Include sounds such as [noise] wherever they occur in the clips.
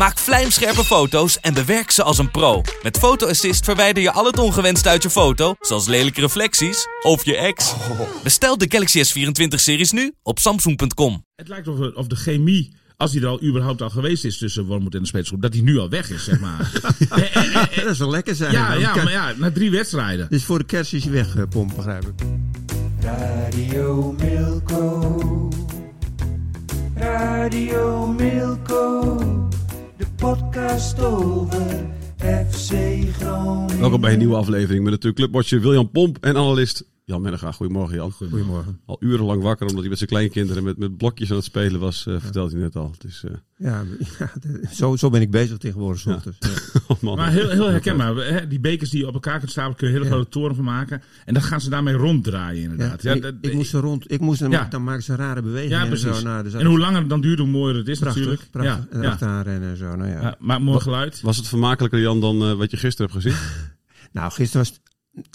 Maak vlijmscherpe foto's en bewerk ze als een pro. Met Photo Assist verwijder je al het ongewenst uit je foto, zoals lelijke reflecties of je ex. Bestel de Galaxy S24-series nu op samsung.com. Het lijkt of, of de chemie, als die er al überhaupt al geweest is tussen Wormoed en de spelersgroep, dat die nu al weg is, zeg maar. [laughs] Eh, eh, eh, dat is wel lekker zijn. ja, ja, maar ja, na drie wedstrijden. Dus voor de kerst is hij weggepompt, begrijp ik. Radio Milko. Radio Milko. FC Groningen. Welkom bij een nieuwe aflevering met natuurlijk clubwatcher William Pomp en analist Jan Mennegaar. Goedemorgen Jan. Goedemorgen. Al urenlang wakker omdat hij met zijn kleinkinderen met, met blokjes aan het spelen was, eh, vertelt hij net al. Eh, Ja, ja de- zo, zo ben ik bezig tegenwoordig. Ja. [laughs] oh man. Maar heel, heel herkenbaar. Hè? Die bekers die je op elkaar kunt stapelen, kun je een hele grote toren van maken. En dan gaan ze daarmee ronddraaien, inderdaad. Ja, ik, dat- ik moest er rond, ik moest Ja. dan maken ze rare bewegingen. ja, en precies. Zo, nou, dus en hoe langer het dan duurt, hoe mooier het is prachtig, natuurlijk. prachtig. Ja, en ja. achteraan rennen en zo. Nou, ja. Ja, maar mooi geluid. Was het vermakelijker Jan dan eh, wat je gisteren hebt gezien? [laughs] Nou, gisteren was het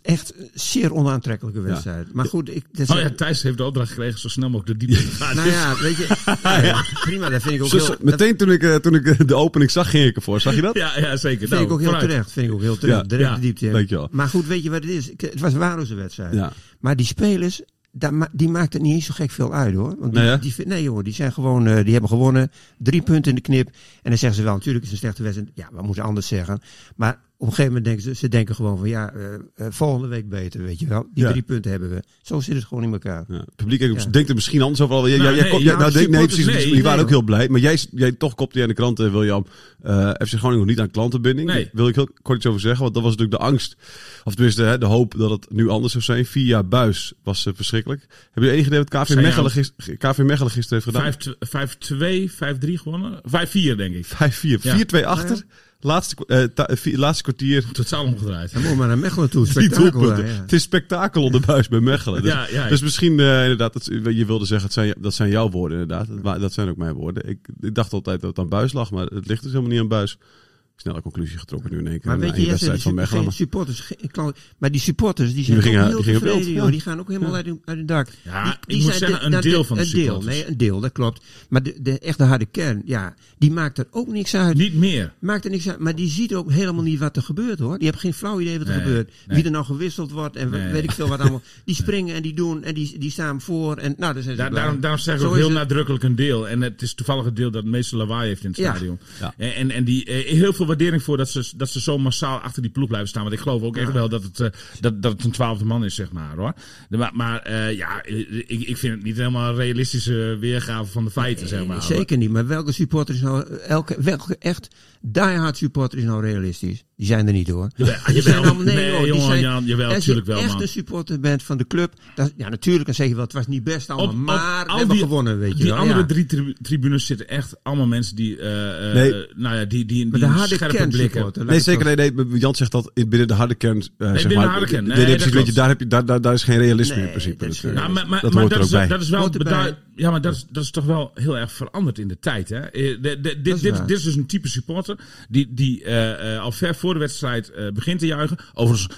echt een zeer onaantrekkelijke wedstrijd. Maar goed, ik, Oh ja, Thijs heeft de opdracht gekregen zo snel mogelijk de diepte te gaan. [laughs] nou ja, weet je, [laughs] ja, prima, dat vind ik ook Zo- heel, zo- dat meteen toen ik, eh, toen ik eh, de opening zag, ging ik ervoor. Zag je dat? ja, ja, zeker. vind Nou, ik ook heel terecht. Vind ik ook heel terecht. Ja. Direct Ja, de diepte dankjewel. Maar goed, weet je wat het is? Ik- Het was een waardeloze wedstrijd. Ja. Maar die spelers, die maakt het niet eens zo gek veel uit hoor. Want die, Nee, die, vind- nee joh, die zijn gewoon, eh, die hebben gewonnen. Drie punten in de knip. En dan zeggen ze wel, natuurlijk is het een slechte wedstrijd. Ja, we moeten anders zeggen. Maar op een gegeven moment denken ze, ze denken gewoon van ja, eh, eh, volgende week beter, weet je wel. Die Ja. drie punten hebben we. Zo zit het gewoon in elkaar. Ja, het publiek Ja. denkt er misschien anders over. Jij, Nou, jij, nee, jij, ja, nou, denk- nee, supporters, precies. nee, die waren nee, ook heel blij. Maar jij, jij toch kopte je aan de krant, eh, William. eh FC Groningen nog niet aan klantenbinding. Nee. Daar wil ik heel kort iets over zeggen. Want dat was natuurlijk de angst. Of tenminste hè, de hoop dat het nu anders zou zijn. Vier jaar buis was verschrikkelijk. Heb je enig idee wat KV Mechelen, jou- gis- KV Mechelen gisteren heeft gedaan? 5-2, 5-3 gewonnen. 5-4 denk ik. 5-4. Ja. 4-2 achter. Laatste, eh, ta- vier- laatste kwartier. Totaal omgedraaid. Je maar naar Mechelen toe. Spektakel, ja. Het is spektakel onder buis bij Mechelen. Dus, Ja, ja. dus misschien eh, inderdaad, dat, je wilde zeggen, het zijn, dat zijn jouw woorden inderdaad. Maar dat zijn ook mijn woorden. Ik, ik dacht altijd dat het aan buis lag, maar het ligt dus helemaal niet aan buis. Snelle conclusie getrokken nu in één keer. Maar weet je, van Mechelen. maar- supporters, geen maar die supporters die zijn Die gingen- heel die tevreden, joh. Die gaan ook helemaal uit, hun- uit hun dak. Ja, die, ik die moet zijn zeggen, een deel van de een deel, nee, een deel, dat klopt. Maar de, de echte harde kern, ja, die maakt er ook niks uit. Niet meer. Maakt er niks uit, maar die ziet ook helemaal niet wat er gebeurt hoor. Die hebben geen flauw idee wat er Nee, gebeurt. nee. Wie er nou gewisseld wordt en weet ik veel wat allemaal. Die [laughs] springen en die doen en die, die staan voor en nou, daar daarom, daarom zeg ik ook heel het. nadrukkelijk een deel. En het is toevallig het deel dat het meeste lawaai heeft in het stadion. En, en die, eh, heel veel waardering voor dat ze, dat ze zo massaal achter die ploeg blijven staan. Want ik geloof ook echt wel dat het, eh, dat, dat het een twaalfde man is, zeg maar. hoor. De- maar maar eh, ja, eh, ik, ik vind het niet helemaal een realistische weergave van de feiten, zeg maar. Zeker niet. Maar welke supporter is nou, elke, welke echt diehard supporter is nou realistisch? Die zijn er niet hoor. Jawel, Die jawel. zijn allemaal, nee, Nee, joh, die jongen, zijn, Jan, jawel, als je wel, echt man. een supporter bent van de club, dan, ja natuurlijk dan zeg je wel, het was niet best allemaal, Op- op maar we al hebben die- gewonnen, weet je Die wel. andere ja. drie tri- tribunes zitten echt allemaal mensen die, eh, eh, Nee. nou ja, die, die, die de een harde scherpe kern blik hebben. supporter. laat Nee, zeker. Nee, nee, Jan zegt dat in- binnen de harde kern. eh, zeg binnen maar, de harde kern. Nee, Nee, nee, dat daar, heb je, daar, daar, daar is geen realisme Nee, in principe. dat is- Dat, Nou, maar, maar, dat maar hoort er ook is, bij. dat is wel Ja, maar dat is, dat is toch wel heel erg veranderd in de tijd. Hè? Eh, de- de- dit, is dit, dit is dus een type supporter die, die eh, al ver voor de wedstrijd eh, begint te juichen. Overigens,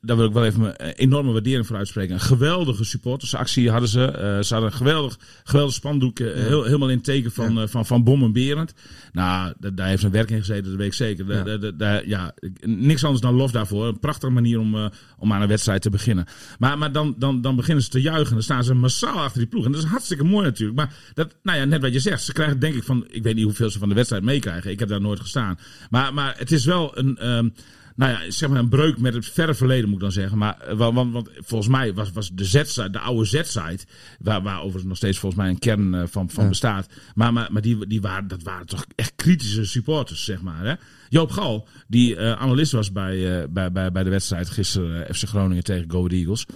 daar wil ik wel even mijn eh, enorme waardering voor uitspreken. Een geweldige supportersactie hadden ze. Eh, ze hadden een geweldig, geweldig spandoek. eh, heel, helemaal in het teken van, eh, van, van Bom en Berend. Nou, da- daar heeft zijn werk in gezeten, dat weet ik zeker. Ja. da- da- da- ja, niks anders dan lof daarvoor. Een prachtige manier om, eh, om aan een wedstrijd te beginnen. Maar, maar dan, dan, dan beginnen ze te juichen. Dan staan ze massaal achter die ploeg. En dat is hartstikke mooi natuurlijk. Maar dat, nou ja, net wat je zegt. Ze krijgen denk ik van... Ik weet niet hoeveel ze van de wedstrijd meekrijgen. Ik heb daar nooit gestaan. Maar, maar het is wel een... ehm, nou ja, zeg maar een breuk met het verre verleden moet ik dan zeggen. Maar eh, wa- want, want volgens mij was, was de Z-site, de oude Z-site, waar, waar overigens nog steeds volgens mij een kern eh, van, van bestaat. Maar, maar, maar die, die waren, dat waren toch echt kritische supporters, zeg maar. Hè? Joop Gal, die eh, analist was bij, eh, bij, bij, bij de wedstrijd gisteren eh, FC Groningen tegen Go Eagles.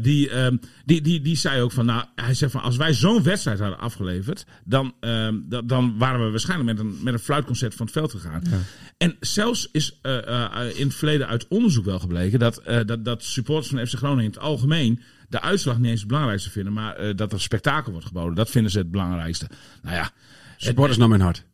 die, ehm, die, die, die zei ook van, nou, hij zegt van, als wij zo'n wedstrijd hadden afgeleverd, dan, ehm, da- dan waren we waarschijnlijk met een, met een fluitconcert van het veld gegaan. En zelfs is in het verleden uit onderzoek wel gebleken dat, dat, dat supporters van FC Groningen in het algemeen de uitslag niet eens het belangrijkste vinden, maar dat er spektakel wordt geboden. Dat vinden ze het belangrijkste. Nou ja, Supporters naar mijn hart.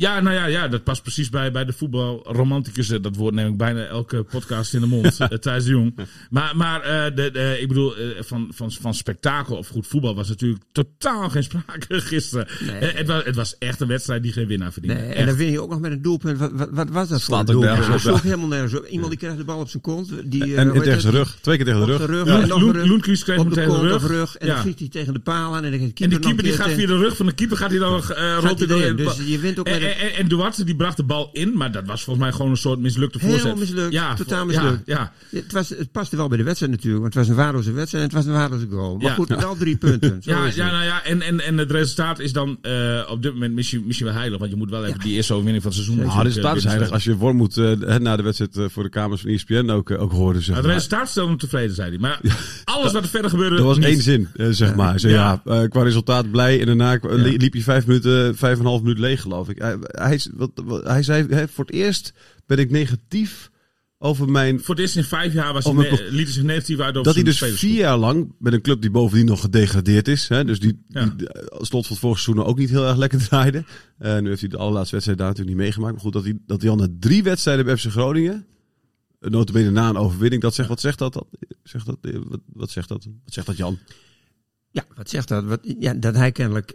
Ja, nou ja, ja, dat past precies bij, bij de voetbalromanticus. Dat woord neem ik bijna elke podcast in de mond, [laughs] eh, Thijs de Jong. Maar, maar eh, de, de, ik bedoel, eh, van, van, van spektakel of goed voetbal was natuurlijk totaal geen sprake [laughs] gisteren. Het, was, het was echt een wedstrijd die geen winnaar verdiende. Nee, en dan win je ook nog met een doelpunt. Wat, wat, wat was dat Slaat voor een ook doelpunt? Dat sloeg helemaal nergens op. Iemand die krijgt de bal op zijn kont. Die, eh, En, tegen zijn rug. Twee keer tegen de Op rug. de rug. Ja, en nog Loen- een rug. Loenkies kreeg hem de tegen de rug. op de rug. En Ja. dan vliegt hij tegen de paal aan. En de En keeper die keeper die gaat via de rug van de keeper gaat hij dan nog hij erin. Dus je wint ook met en, Duarte die bracht de bal in, maar dat was volgens mij gewoon een soort mislukte voorzet. Heel mislukt, Ja, totaal mislukt. Ja, het, was, het paste wel bij de wedstrijd natuurlijk, want het was een waardeloze wedstrijd en het was een waardeloze goal. Maar Ja. goed, wel drie punten. [laughs] Zo Ja, ja, nou ja, en, en, en het resultaat is dan eh, op dit moment misschien, misschien wel heilig. Want je moet wel even die eerste overwinning van het seizoen Nou, het natuurlijk, resultaat is eh, heilig als je Wormoed eh na de wedstrijd eh, voor de kamers van ESPN ook, eh, ook. Zeg Nou, het maar. resultaat stelde hem tevreden, zei hij. Maar alles wat er verder gebeurde. Er was niet. één zin, eh, zeg maar. Zei, Ja. ja, eh, qua resultaat blij. En daarna liep je vijf minuten, vijf en een half minuut leeg, geloof ik. Hij, wat, wat- hij zei, hè, voor het eerst ben ik negatief over mijn... Voor het eerst in vijf jaar was hij, liet hij zich negatief uit over Dat hij dus vier jaar lang met een club die bovendien nog gedegradeerd is. Hè, dus die, Ja. die eh, als slot van het vorige seizoen ook niet heel erg lekker [laughs] draaide. Eh, nu heeft hij de allerlaatste wedstrijd daar natuurlijk niet meegemaakt. Maar goed, dat hij, dat hij al na drie wedstrijden bij FC Groningen... eh, Notabene na een overwinning. Dat zegt, wat zegt dat? dat zegt dat wat, wat zegt dat? Wat zegt dat Jan? Ja, wat zegt dat? Wat, ja, dat hij kennelijk.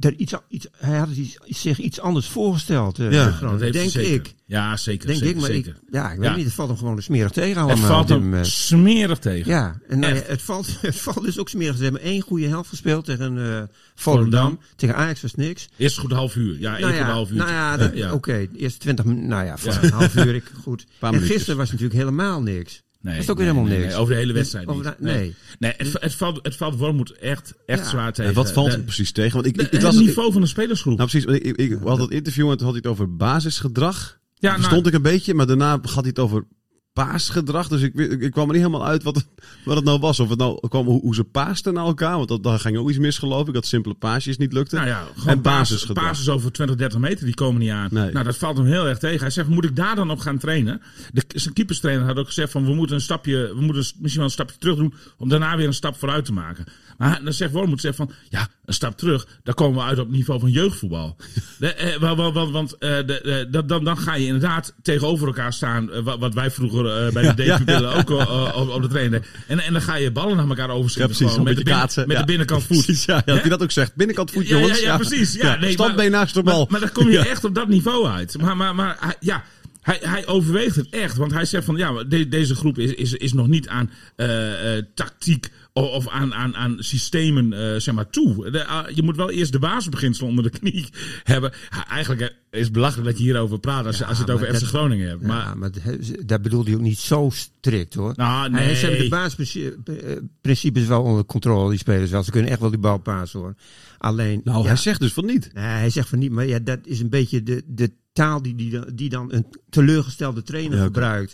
Er iets, iets, hij had iets, zich iets anders voorgesteld. eh, Ja, Dat denk zeker. ik. Ja, zeker. Denk zeker, ik, maar zeker. ik, ja, ik weet Ja. niet. Het valt hem gewoon smerig tegen allemaal. Het valt hem smerig tegen. Ja, en nou het, valt, [laughs] het valt dus ook smerig. Ze hebben één goede helft gespeeld tegen eh Volendam. Tegen Ajax was niks. Eerst goed half uur. Ja, één Nou ja, half uur. nou ja, oké. de eerste 20 minuten. Nou ja, een half uur. Ik, goed. En gisteren was natuurlijk helemaal niks. Nee, dat is ook nee, helemaal nee, niks. nee, over de hele wedstrijd Over niet. de- nee. Nee, het, het, valt, het valt Wormoed echt, echt Ja. zwaar tegen. En wat valt hem precies tegen? Want ik, de- ik, ik het niveau van de spelersgroep. Nou precies, ik, ik, ik had dat interview en toen had hij het over basisgedrag. Ja, nou- stond ik een beetje, maar daarna had hij het over paasgedrag. Dus ik, ik, ik kwam er niet helemaal uit wat het, wat het nou was. Of het nou kwam hoe, hoe ze paasten naar elkaar. Want dat, daar ging ook iets mis geloof ik. Dat simpele paasjes niet lukten. Nou ja, en basis, basisgedrag. basis over 20, 30 meter, die komen niet aan. Nee. Nou, dat valt hem heel erg tegen. Hij zegt, moet ik daar dan op gaan trainen? De, zijn keeperstrainer had ook gezegd van, we moeten een stapje, we moeten misschien wel een stapje terug doen, om daarna weer een stap vooruit te maken. Maar dan zegt Wormoed zegt van, ja, een stap terug, dan komen we uit op het niveau van jeugdvoetbal. [laughs] De, eh, wa- wa- wa- want eh, de, de, dat- dan, dan ga je inderdaad tegenover elkaar staan, eh, wat, wat wij vroeger eh, bij de DQ-pillen ook eh, op, op de trainen. En, en dan ga je ballen naar elkaar Ja, overschieten. precies. met, de kaatsen. met de binnenkant voet. Precies, ja, ja, dat hij dat ook zegt. Binnenkant voet, jongens. ja, precies. Ja, nee, Standbeen naast de bal. Maar, maar dan kom je echt op dat niveau uit. Maar, maar, maar hij- ja, hij, hij overweegt het echt. Want hij zegt van ja, de- deze groep is, is, is nog niet aan eh, eh, tactiek of aan, aan, aan systemen eh, zeg maar toe. De, ah, je moet wel eerst de basisbeginselen onder de knie [laughs] hebben. Ja, eigenlijk eh, is het belachelijk dat je hierover praat als, als je het over FC Groningen hebt. Maar, ja, maar dat- dat bedoelde hij ook niet zo strikt hoor. Nou, Hij- nee. Ze hebben de basisprincipes wel onder controle, die spelers wel. Ze kunnen echt wel die bal pasen hoor. Alleen, Nou, ja, hij zegt dus van niet. nee, hij zegt van niet, maar ja, dat is een beetje de, de taal die, die, dan- die dan een teleurgestelde trainer Ja, oké.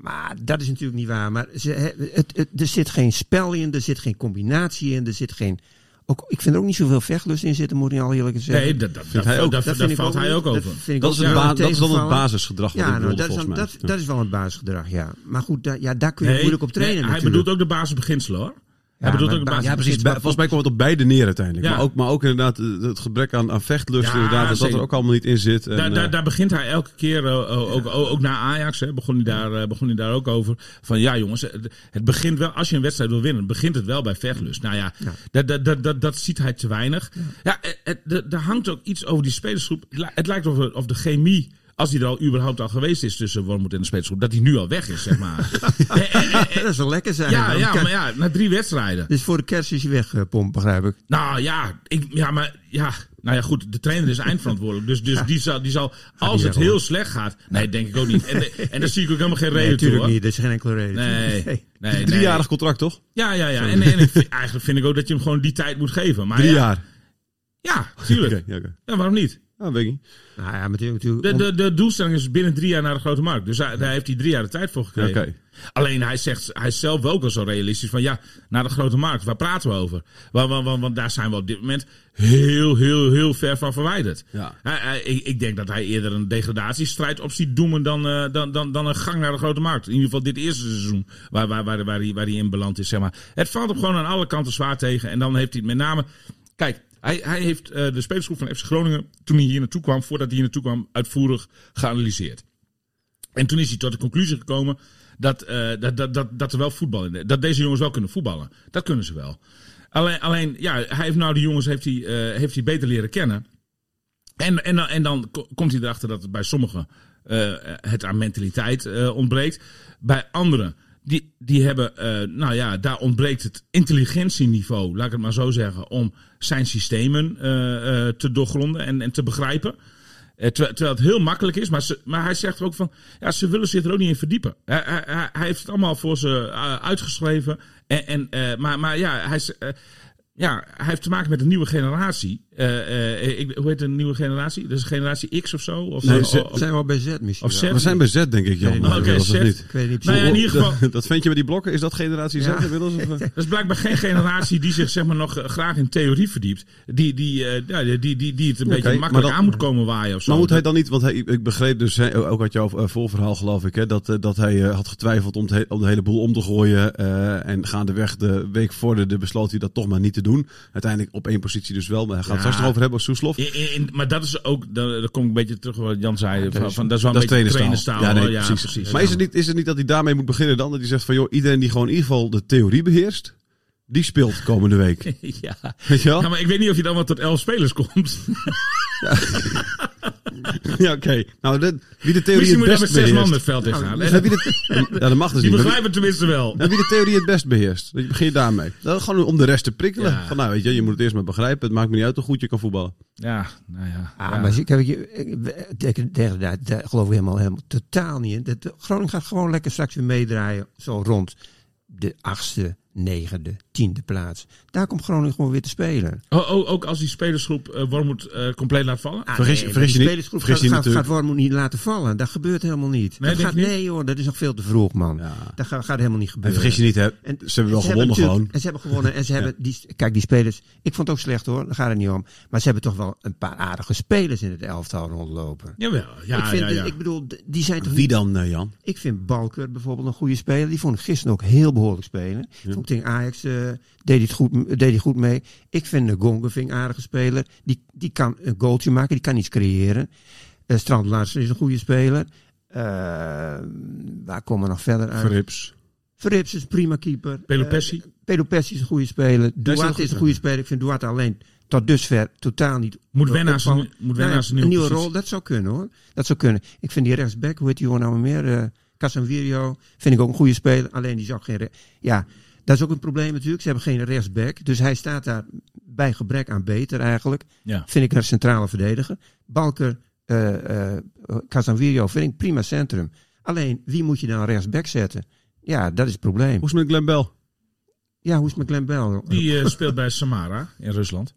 Maar dat is natuurlijk niet waar. Maar ze, het, het, er zit geen spel in, er zit geen combinatie in, er zit geen... Ook, ik vind er ook niet zoveel vechtlust in zitten, moet ik al eerlijk zeggen. nee, dat, dat, dat, hij ook. dat, Dat ik valt ook hij ook Dat over. Dat is, wel ba- dat is dan het basisgedrag wat Ja, nou, bedoelde dat, is dan, dat, dat is wel een basisgedrag, ja. Maar goed, daar, ja, daar kun je Nee, moeilijk op trainen nee, hij bedoelt ook de basisbeginselen hoor. Bedoelt maar ook basis. Ja, precies. Bij- volgens mij komt het op beide neer uiteindelijk. Ja. Maar, ook, maar ook inderdaad eh, het gebrek aan, aan vechtlust. Ja, inderdaad, dat dat er ook allemaal niet in zit. En, Daar, daar, eh, daar begint hij elke keer, eh, ook, ook, ook na Ajax, hè, begon, hij daar, eh, begon hij daar ook over. Van ja jongens, het, begint wel, als je een wedstrijd wil winnen, begint het wel bij vechtlust. Nou ja, Dat, dat, dat, dat, dat ziet hij te weinig. Ja, er- hangt ook iets over die spelersgroep. Het lijkt of, of de chemie als hij er al überhaupt al geweest is tussen Wormoed en de spelersgroep, dat hij nu al weg is, zeg maar. En- en- en- dat is wel lekker zijn. ja, ja, maar ja, na drie wedstrijden. Dus voor de kerst is hij weggepompt, begrijp ik. Nou ja, ik, ja, maar ja, nou ja, goed, de trainer is eindverantwoordelijk. Dus, dus die, zal, die zal, als het heel slecht gaat, nee, denk ik ook niet. En, [laughs] en daar zie ik ook helemaal geen Nee, reden toe. natuurlijk niet. Dat is geen enkele reden. Nee, nee, nee. Driejarig contract, toch? Ja, ja, ja. En, en ik [laughs] eigenlijk vind ik ook dat je hem gewoon die tijd moet geven. Maar Drie ja, jaar. Ja, tuurlijk. [laughs] Ja, oké. Ja, waarom niet? Ah, weet ik niet. Nou ja, natuurlijk De, de, de doelstelling is binnen drie jaar naar de grote markt. Dus daar, daar heeft hij drie jaar de tijd voor gekregen. Oké. Alleen hij zegt, hij is zelf wel ook wel zo realistisch van ja, naar de grote markt, waar praten we over? Want, want, want, want daar zijn we op dit moment heel, heel, heel ver van verwijderd. Ja. Hij- hij- ik, ik denk dat hij eerder een degradatiestrijd op ziet doemen dan, eh, dan, dan, dan een gang naar de grote markt. In ieder geval dit eerste seizoen waar, waar, waar, waar, hij, waar hij in beland is. Zeg maar. Het valt hem gewoon aan alle kanten zwaar tegen. En dan heeft hij het met name... Kijk, hij, hij heeft eh, de spelersgroep van FC Groningen, toen hij hier naartoe kwam, voordat hij hier naartoe kwam, uitvoerig geanalyseerd. En toen is hij tot de conclusie gekomen dat, eh, dat, dat, dat, dat er wel voetbal in Dat deze jongens wel kunnen voetballen. Dat kunnen ze wel. Alleen, alleen ja, hij heeft nou de jongens heeft hij, eh, heeft hij beter leren kennen. En, en, en dan ko- komt hij erachter dat het bij sommigen het aan mentaliteit ontbreekt. Bij anderen, die, die hebben, eh, nou ja, daar ontbreekt het intelligentieniveau, laat ik het maar zo zeggen, om zijn systemen eh, eh, te doorgronden en, en te begrijpen. Terwijl, terwijl het heel makkelijk is, maar, maar hij zegt ook van, ja, ze willen zich er ook niet in verdiepen. Hij, hij, heeft het allemaal voor ze uitgeschreven. En, en, maar, maar ja, hij, ja, hij heeft te maken met een nieuwe generatie. Eh, eh, ik, hoe heet de nieuwe generatie? Dat is generatie X of zo? Of, Nee, of- zijn we al bij Z misschien Of. Z? We zijn bezet, denk ik, Jan. Nee, of zet. niet? Ik weet niet Nou ja, in ieder geval, Dat, dat ventje met die blokken, is dat generatie Z Ja. inmiddels? Of, eh? [laughs] dat is blijkbaar geen generatie die zich zeg maar, nog eh, graag in theorie verdiept. Die, die, eh, die, die, die, die het een beetje makkelijk aan moet komen waaien of zo. Maar moet hij dan niet, want hij, ik begreep dus, hè, ook uit jouw eh, voorverhaal geloof ik, hè, dat, eh, dat hij eh, had getwijfeld om, het he- om de hele boel om te gooien. eh, en gaandeweg de week vorderde besloot hij dat toch maar niet te doen. Uiteindelijk op één positie dus wel, maar hij gaat Ja. straks nog over hebben, Soeslof. Maar dat is ook, dan, kom ik een beetje terug wat Jan zei. van, van, dat is wel een beetje trainerstaal. Ja, hoor. nee, precies. Maar is het, niet, is het niet dat hij daarmee moet beginnen dan? Dat hij zegt van, joh, iedereen die gewoon in ieder geval de theorie beheerst, die speelt komende week. [laughs] ja. Weet je wel? ja, maar ik weet niet of je dan wel tot elf spelers komt. [laughs] [laughs] Ja, oké. Nou, de, wie de theorie Misschien moet het je dan best met zes man beheerst. het veld in gaan. Dus wie de, [laughs] ja, dat mag dus Die niet. Wie- begrijpen het tenminste wel. En wie de theorie het best beheerst. Dat begin je daarmee. Dat gewoon om de rest te prikkelen. Ja. Van nou weet je, je moet het eerst maar begrijpen. Het maakt me niet uit hoe goed je kan voetballen. Ja, nou ja. Ah, ja. maar ik, tegen daar, daar geloof ik helemaal, helemaal totaal niet in. Dat, Groningen gaat gewoon lekker straks weer meedraaien. Zo rond de achtste, negende, tiende plaats. Daar komt Groningen gewoon weer te spelen. Oh, oh, ook als die spelersgroep Wormoed eh, compleet laat vallen? Ah, Vergis- nee, vergis je die niet. spelersgroep gaat, gaat, gaat Wormoed niet laten vallen. Dat gebeurt helemaal niet. Nee, dat gaat, niet? nee hoor, dat is nog veel te vroeg man. Ja. Dat gaat, gaat helemaal niet En gebeuren. vergis je niet, hè. En ze hebben wel ze gewonnen gewoon. En ze hebben gewonnen. En ze [laughs] hebben die, kijk, die spelers. Ik vond het ook slecht hoor, daar gaat het niet om. Maar ze hebben toch wel een paar aardige spelers in het elftal rondlopen. Jawel, ja, ik, vind, ja, ja. ik bedoel, die zijn toch Wie dan, eh, Jan? Ik vind Balker bijvoorbeeld een goede speler. Die vond ik gisteren ook heel behoorlijk spelen. Vond tegen Ajax eh, deed, hij goed, deed hij goed mee. Ik vind de ik een aardige speler. Die, die kan een goaltje maken, die kan iets creëren. Uh, Strand Larsen is een goede speler. Eh, waar komen we nog verder uit? Verrips. Verrips is een prima keeper. Pelopessi? Pelopessi is een goede speler. Duarte is een goede speler. Ik vind Duarte alleen tot dusver totaal niet Moet wennen aan moet aan zijn een nieuwe rol, dat zou kunnen hoor. Dat zou kunnen. Ik vind die rechtsback, hoe heet die jongen nou meer? eh Casanvirio, vind ik ook een goede speler. Alleen die zou geen... Ja, dat is ook een probleem natuurlijk. Ze hebben geen rechtsback. Dus hij staat daar bij gebrek aan beter eigenlijk. Ja. Vind ik een centrale verdediger. Balker, eh eh Casanvirio vind ik prima centrum. Alleen, wie moet je dan rechtsback zetten? Ja, dat is het probleem. Hoe is het met Glenn Bell? Ja, hoe is het met Glenn Bell? Die eh, speelt bij Samara in Rusland.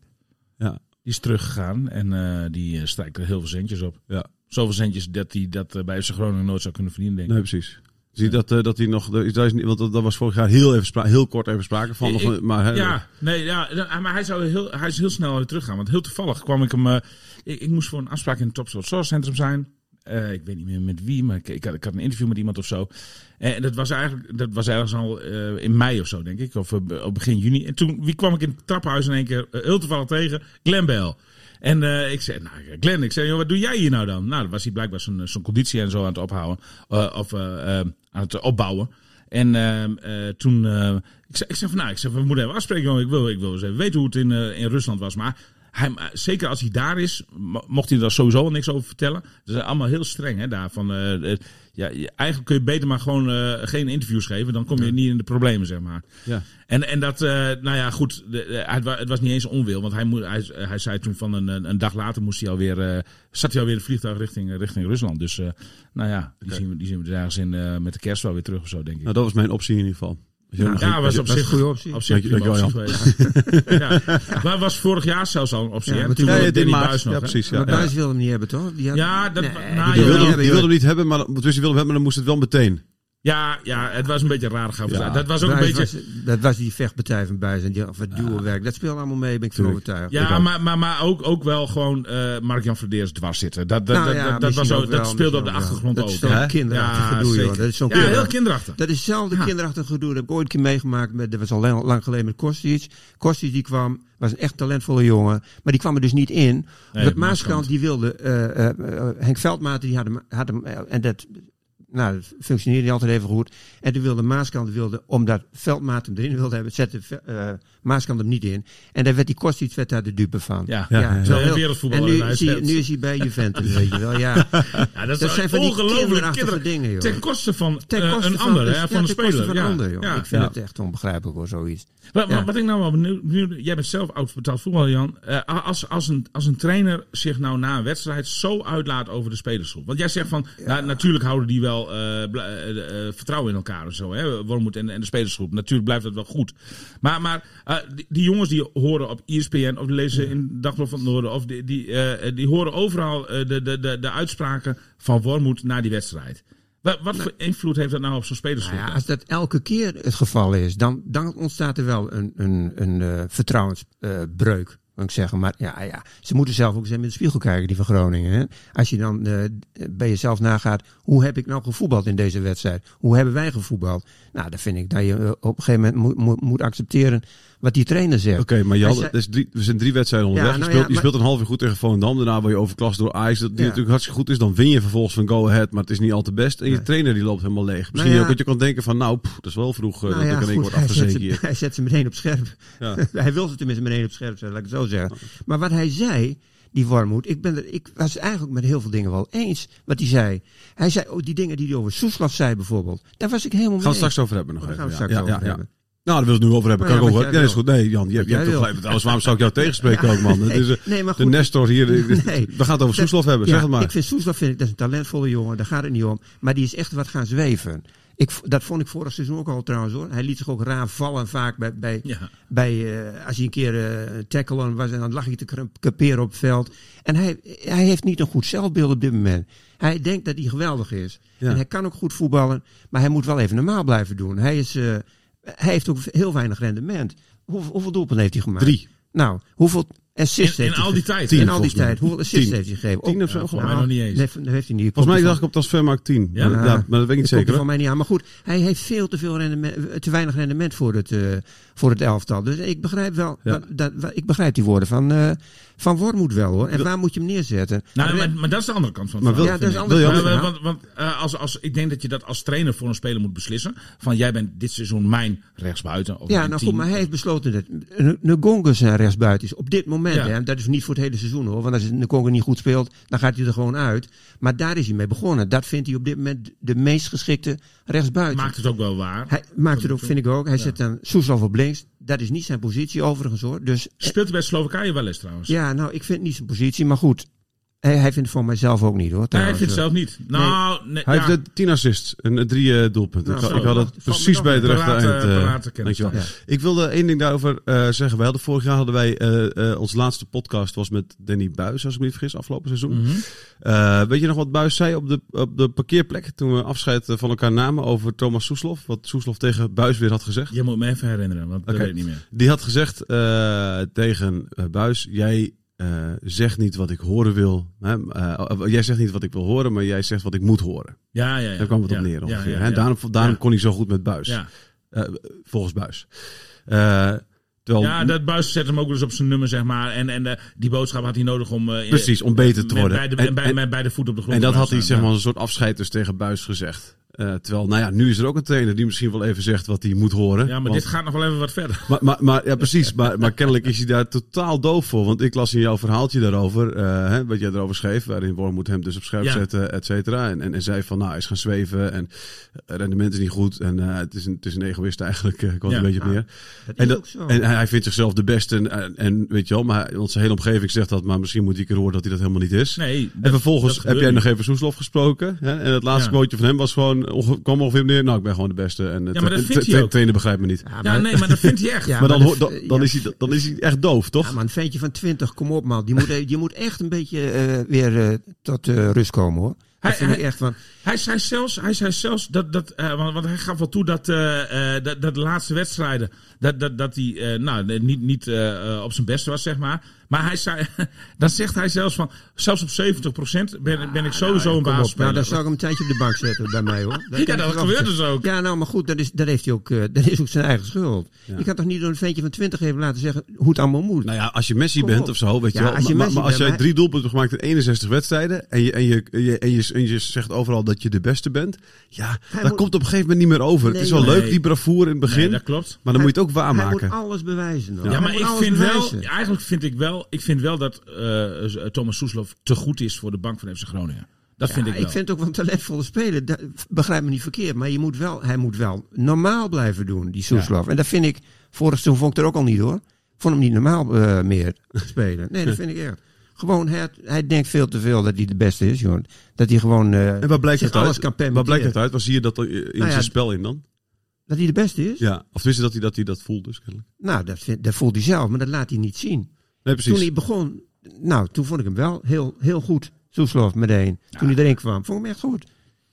Ja. Die is teruggegaan en eh, die strijkt er heel veel centjes op. Ja. Zoveel centjes dat hij dat bij FC Groningen nooit zou kunnen verdienen, denk ik. Nee, precies. Zie dat, eh, dat hij nog... Dat is want dat, was vorig jaar heel, even spra- heel kort even sprake van. Ik- nog, maar, Ja, nee, ja, ja, maar hij, zou heel, hij is heel snel weer teruggaan. Want heel toevallig kwam ik hem... eh, ik, ik moest voor een afspraak in het Topsport Zorg Centrum zijn. Eh, ik weet niet meer met wie, maar ik, ik, had, ik had een interview met iemand of zo. En dat was eigenlijk dat was ergens al in mei of zo, denk ik. Of op begin juni. En toen wie kwam ik in het trappenhuis in één keer heel toevallig tegen? Glenn Bell. En ik zei, nou Glenn, ik zei, joh, wat doe jij hier nou dan? Nou, dan was hij blijkbaar zijn, zijn conditie en zo aan het ophouden. of aan het opbouwen. En ehm, eh, toen, eh, ik, zei, ik zei van, nou, ik zei, we moeten even afspreken, jongen. Ik wil, ik wil eens even weten hoe het in, eh, in Rusland was. Maar hij, eh, zeker als hij daar is, mo- mocht hij er sowieso niks over vertellen. Ze zijn allemaal heel streng hè, daar. Van, eh, eh, ja, eigenlijk kun je beter maar gewoon geen interviews geven. Dan kom je niet in de problemen, zeg maar. Ja. En, en dat, nou ja, goed. De, de- het, wa- het was niet eens onwil. Want hij, moet, hij, hij zei toen van een, een, dag later moest hij alweer, eh zat hij alweer in het vliegtuig richting, richting Rusland. Dus, nou ja, die, zien we, die zien we ergens in, met de kerst wel weer terug of zo, denk ik. Nou, dat was mijn optie in ieder geval. Ja. Ja, was op zich een goede optie. Op zich optie ja. Maar was vorig jaar zelfs al een optie. Ja, Toen wilde Danny. Buis nog, Ja, precies. Ja, maar. Buis wilde hem niet hebben, toch? Die had- Ja, dat- Nee, nou, die wilde die wilde hem niet hebben, maar dus die wilde hem hebben, maar dan moest het wel meteen. Ja, ja, het was een beetje gave. Ja. Dat was ook een beetje... was- dat was die vechtpartij van Buis en die, of het duowerk. Dat speelde allemaal mee, ben ik van overtuigd. Ja, maar, maar, maar ook, ook wel gewoon eh Mark-Jan Verdeers dwars zitten. Dat, dat, Nou dat, ja, dat, dat, was ook, dat speelde op de achtergrond ook. Dat is kinderachtig Ja, gedoe, joh. Dat is zo'n ja, heel kinderachtig-. Dat is hetzelfde Ja. kinderachtig gedoe. Dat heb ik ooit een keer meegemaakt. Met, dat was al lang, lang geleden met Kostic. Kostic die kwam, was een echt talentvolle jongen. Maar die kwam er dus niet in. Nee, dat Maaskant. Die wilde... eh, eh, Henk Veldmaten die had hem... Had hem en dat... Nou, functioneerde niet altijd even goed. En toen wilde Maaskant, wilde, omdat Veldmaat hem erin wilde hebben, zette eh Maaskant hem niet in. En daar werd die Kostic werd daar de dupe van. Ja, Ja, ja, zo een heel-. En nu, is hij, zegt. nu is hij bij Juventus, weet je wel. Ja, [laughs] ja, dat, zijn van die kinderachtige dingen, joh. Ten koste van ten eh, een ander, dus- hè, ja, van de koste speler. van ja. een ander, joh. Ja. Ik vind Ja. het echt onbegrijpelijk hoor, zoiets. Wat, wat- Ja. wat ik nou wel benieuwd, benieuwd- jij bent zelf oud betaald voetballer, Jan. Eh, als, als, een, als een trainer zich nou na een wedstrijd zo uitlaat over de spelersgroep. Want jij zegt van, nou, natuurlijk houden die wel eh, vertrouwen in elkaar en zo. Hè? Wormoed en, en de spelersgroep. Natuurlijk blijft dat wel goed. Maar, maar eh, die, die jongens die horen op ESPN of lezen in Dagblad van het Noorden. Of die, die, eh, die horen overal eh, de, de, de, de uitspraken van Wormoed na die wedstrijd. Wat, wat voor invloed heeft dat nou op zo'n spelersgroep? Nou ja, als dat elke keer het geval is, dan, dan ontstaat er wel een, een, een eh, vertrouwensbreuk. Moet ik zeggen. Maar ja, ja, ze moeten zelf ook eens in de spiegel kijken, die van Groningen. Hè? Als je dan eh, bij jezelf nagaat, hoe heb ik nou gevoetbald in deze wedstrijd? Hoe hebben wij gevoetbald? Nou, dan vind ik dat je eh, op een gegeven moment moet, moet, moet accepteren wat die trainer zegt. Oké, maar je Hij had, zei- dus drie, we zijn drie wedstrijden onderweg. Ja, je nou speelt, ja, je maar- speelt een half uur goed tegen Volendam. Daarna word je overklast door Ajax. Dat die Ja. natuurlijk hartstikke goed is. Dan win je vervolgens van Go Ahead. Maar het is niet al te best. En je trainer die loopt helemaal leeg. Misschien ja. ook dat je kan denken van nou, pff, dat is wel vroeg eh, Nou dat ik in één word hij, zet afgezeken ze, hier. [laughs] hij zet ze meteen op scherp. Ja. [laughs] hij wil ze tenminste meteen op scherp zetten, laat ik het zo zeggen. Maar wat hij zei, die Warmoed, ik, ben er, ik was eigenlijk met heel veel dingen wel eens wat hij zei. Hij zei ook die dingen die hij over Soeslof zei bijvoorbeeld. Daar was ik helemaal Gaan we mee straks over hebben nog even. gaan we straks Ja, over ja, hebben. Nou, daar wil ik het nu over hebben. Kan ja, over. Ja, is goed. Nee, Jan, je, hebt- je hebt toch. Anders, waarom zou ik jou [laughs] tegenspreken ook, man? Het is, eh, nee, maar de goed. Nestor hier. [laughs] de- de- Nee. We gaan het over Soeslof hebben. Zeg het maar. Ik vind Soeslof vind ik, dat is een talentvolle jongen, daar gaat het niet om. Maar die is echt wat gaan zweven. Ik, dat vond ik vorig seizoen ook al trouwens hoor. Hij liet zich ook raar vallen vaak bij, bij, Ja. bij eh, als hij een keer eh tackle was en dan lag hij te kaperen op het veld. En hij, hij heeft niet een goed zelfbeeld op dit moment. Hij denkt dat hij geweldig is. Ja. En hij kan ook goed voetballen, maar hij moet wel even normaal blijven doen. Hij, is, eh, hij heeft ook heel weinig rendement. Hoeveel, hoeveel doelpunten heeft hij gemaakt? Drie. Nou, hoeveel assists In, in al die tijd. Tien. in al die tijd. Hoeveel assists Tien. heeft hij gegeven? Tien of zo, Ja, geloof volgens mij nog niet eens. Nee, dat heeft hij niet. Volgens mij dacht ik op transfermarkt 10. Ja? Ja, ja, maar dat weet ik niet zeker. er van mij niet aan. Maar goed, hij heeft veel te, veel rendement, eh, te weinig rendement voor het, eh, voor het elftal. Dus ik begrijp wel, dat, ik begrijp die woorden van, eh van Wormoed wel hoor. En waar moet je hem neerzetten? Nou, Maar- maar, maar dat is de andere kant van het Maar wil- verhaal, ja, dat is je Maar, anders. want want eh, als, als, ik denk dat je dat als trainer voor een speler moet beslissen. Van jij bent dit seizoen mijn rechtsbuiten. Of Ja, mijn nou team. goed, maar hij heeft besloten dat Ngonga zijn rechtsbuiten is. Op dit moment, Ja. hè, dat is niet voor het hele seizoen hoor. Want als Ngonga niet goed speelt, dan gaat hij er gewoon uit. Maar daar is hij mee begonnen. Dat vindt hij op dit moment de meest geschikte rechtsbuiten. Maakt het ook wel waar. Hij maakt het ook, vind ik ook. Hij zet dan Soeslof op links. Dat is niet zijn positie overigens hoor. Dus Speelt hij bij Slowakije wel eens trouwens? ja, nou, ik vind het niet zijn positie. Maar goed, hij, hij vindt het voor mijzelf ook niet hoor. Nee, hij vindt het zelf niet. Nou, nee, Hij ja. heeft 10 assists en eh, drie eh, doelpunten. Nou, ik, zo, ik had het valt precies bij het rechte eind. dankjewel. Ja. Ik wilde één ding daarover eh, zeggen. We hadden vorig jaar hadden wij eh, eh, onze laatste podcast was met Danny Buis, als ik me niet vergis, afgelopen seizoen. Mhm. Eh, weet je nog wat Buis zei op de, op de parkeerplek toen we afscheid van elkaar namen over Thomas Soeslof? Wat Soeslof tegen Buis weer had gezegd? Je moet me even herinneren, want dat Oké. weet ik niet meer. Die had gezegd eh, tegen Buis: Jij eh, zegt niet wat ik horen wil. Hè? Eh, jij zegt niet wat ik wil horen, maar jij zegt wat ik moet horen. Ja, ja, ja. Daar kwam het ja, op neer ongeveer. ja, hè? Daarom, daarom kon hij zo goed met Buis. Ja. Eh, volgens Buis. Eh, terwijl, Ja, dat buis zet hem ook dus op zijn nummer, zeg maar. En, en eh, die boodschap had hij nodig om... eh, Precies, om beter te worden. Bij de, En- bij, en- bij de voet op de grond en dat had hij zeg maar een soort afscheid dus tegen Buis gezegd. Eh, terwijl, nou ja, nu is er ook een trainer die misschien wel even zegt wat hij moet horen. Ja, maar Want- dit gaat nog wel even wat verder. maar, maar, maar, ja, precies. Maar, maar kennelijk is hij daar totaal doof voor. Want ik las in jouw verhaaltje daarover, eh, hè, wat jij erover schreef, waarin Wormoed hem dus op scherp Ja. zette, et cetera. En, en, en zei van, nou, hij is gaan zweven en het rendement is niet goed. En eh, het, is een, het is een egoïst eigenlijk, eh, kwam het Ja. een beetje op neer. Dat En, is dat, ook zo. en hij vindt zichzelf de beste. En, en, weet je wel, maar hij- zijn hele omgeving zegt dat, maar misschien moet hij een keer horen dat hij dat helemaal niet is. Nee, En vervolgens heb jij nog even Soeslof gesproken. Hè? En het laatste quoteje van hem was gewoon, kwam ongeveer neer, nou, ik ben gewoon de beste. En Ja, maar dat en vindt tra- hij ook. trainer begrijpt me niet. Ja, Ja, nee, maar dat vindt hij echt. [laughs] Ja, maar dan, maar dat- dan, dan, ja. is hij, dan is hij echt doof, toch? Ja, maar een ventje van 20, kom op man. Die moet, die moet echt een beetje eh, weer eh, tot eh, rust komen hoor. Hij- hij- echt van. Hij zei zelfs, hij zei zelfs dat, dat eh, want, want hij gaf wel toe dat, eh, eh, dat, dat de laatste wedstrijden, dat, dat, dat hij eh, nou, niet, niet eh, eh, op zijn beste was, zeg maar. Maar hij zei, [laughs] dan zegt hij zelfs van, zelfs op 70% ben, ben ik sowieso een op, basisspeler. nou, dan zou ik hem een tijdje op de bank zetten bij mij hoor. [laughs] Ja, dat ik wel gebeurt dus ook. Ja, nou, maar goed, dat is, dat heeft hij ook, eh, dat is ook zijn eigen schuld. Je kan toch niet door een ventje van 20 even laten zeggen hoe het allemaal moet. Nou ja, als je Messi Kom bent op. of zo, weet je Ja, wel. als je maar, als jij maar- drie doelpunten gemaakt in 61 wedstrijden en je, en, je, en, je, en, je, en je zegt overal dat je de beste bent, ja, dat moet- komt op een gegeven moment niet meer over. het is wel nee. leuk, die bravoure in het begin, Nee, dat klopt. maar dan moet je het ook Hij waarmaken. moet alles bewijzen. Ja, Hij maar ik vind wel, eigenlijk vind ik wel, ik vind wel dat eh, Thomas Soeslof te goed is voor de bank van FC Groningen. Dat Ja, vind ik wel. ik vind het ook wel een talentvolle speler. Dat, begrijp me niet verkeerd. Maar je moet wel, hij moet wel normaal blijven doen, die Soeslof. En dat vind ik, vorig seizoen vond ik er ook al niet hoor. Vond hem niet normaal eh, meer [laughs] spelen. Nee, dat vind ik echt. Gewoon, hij, hij denkt veel te veel dat hij de beste is, joh. Dat hij gewoon eh, En waar blijkt het uit? alles kan Waar blijkt het uit? Waar zie je dat er in Nou ja, zijn spel in dan? Dat hij de beste is? Ja, of wist je dat hij dat, hij dat voelt dus kennelijk? Nou, dat, vind, dat voelt hij zelf, maar dat laat hij niet zien. Nee, precies. Toen hij begon, nou, toen vond ik hem wel heel, heel goed. Soeslof meteen. Toen hij erin kwam, vond ik hem echt goed.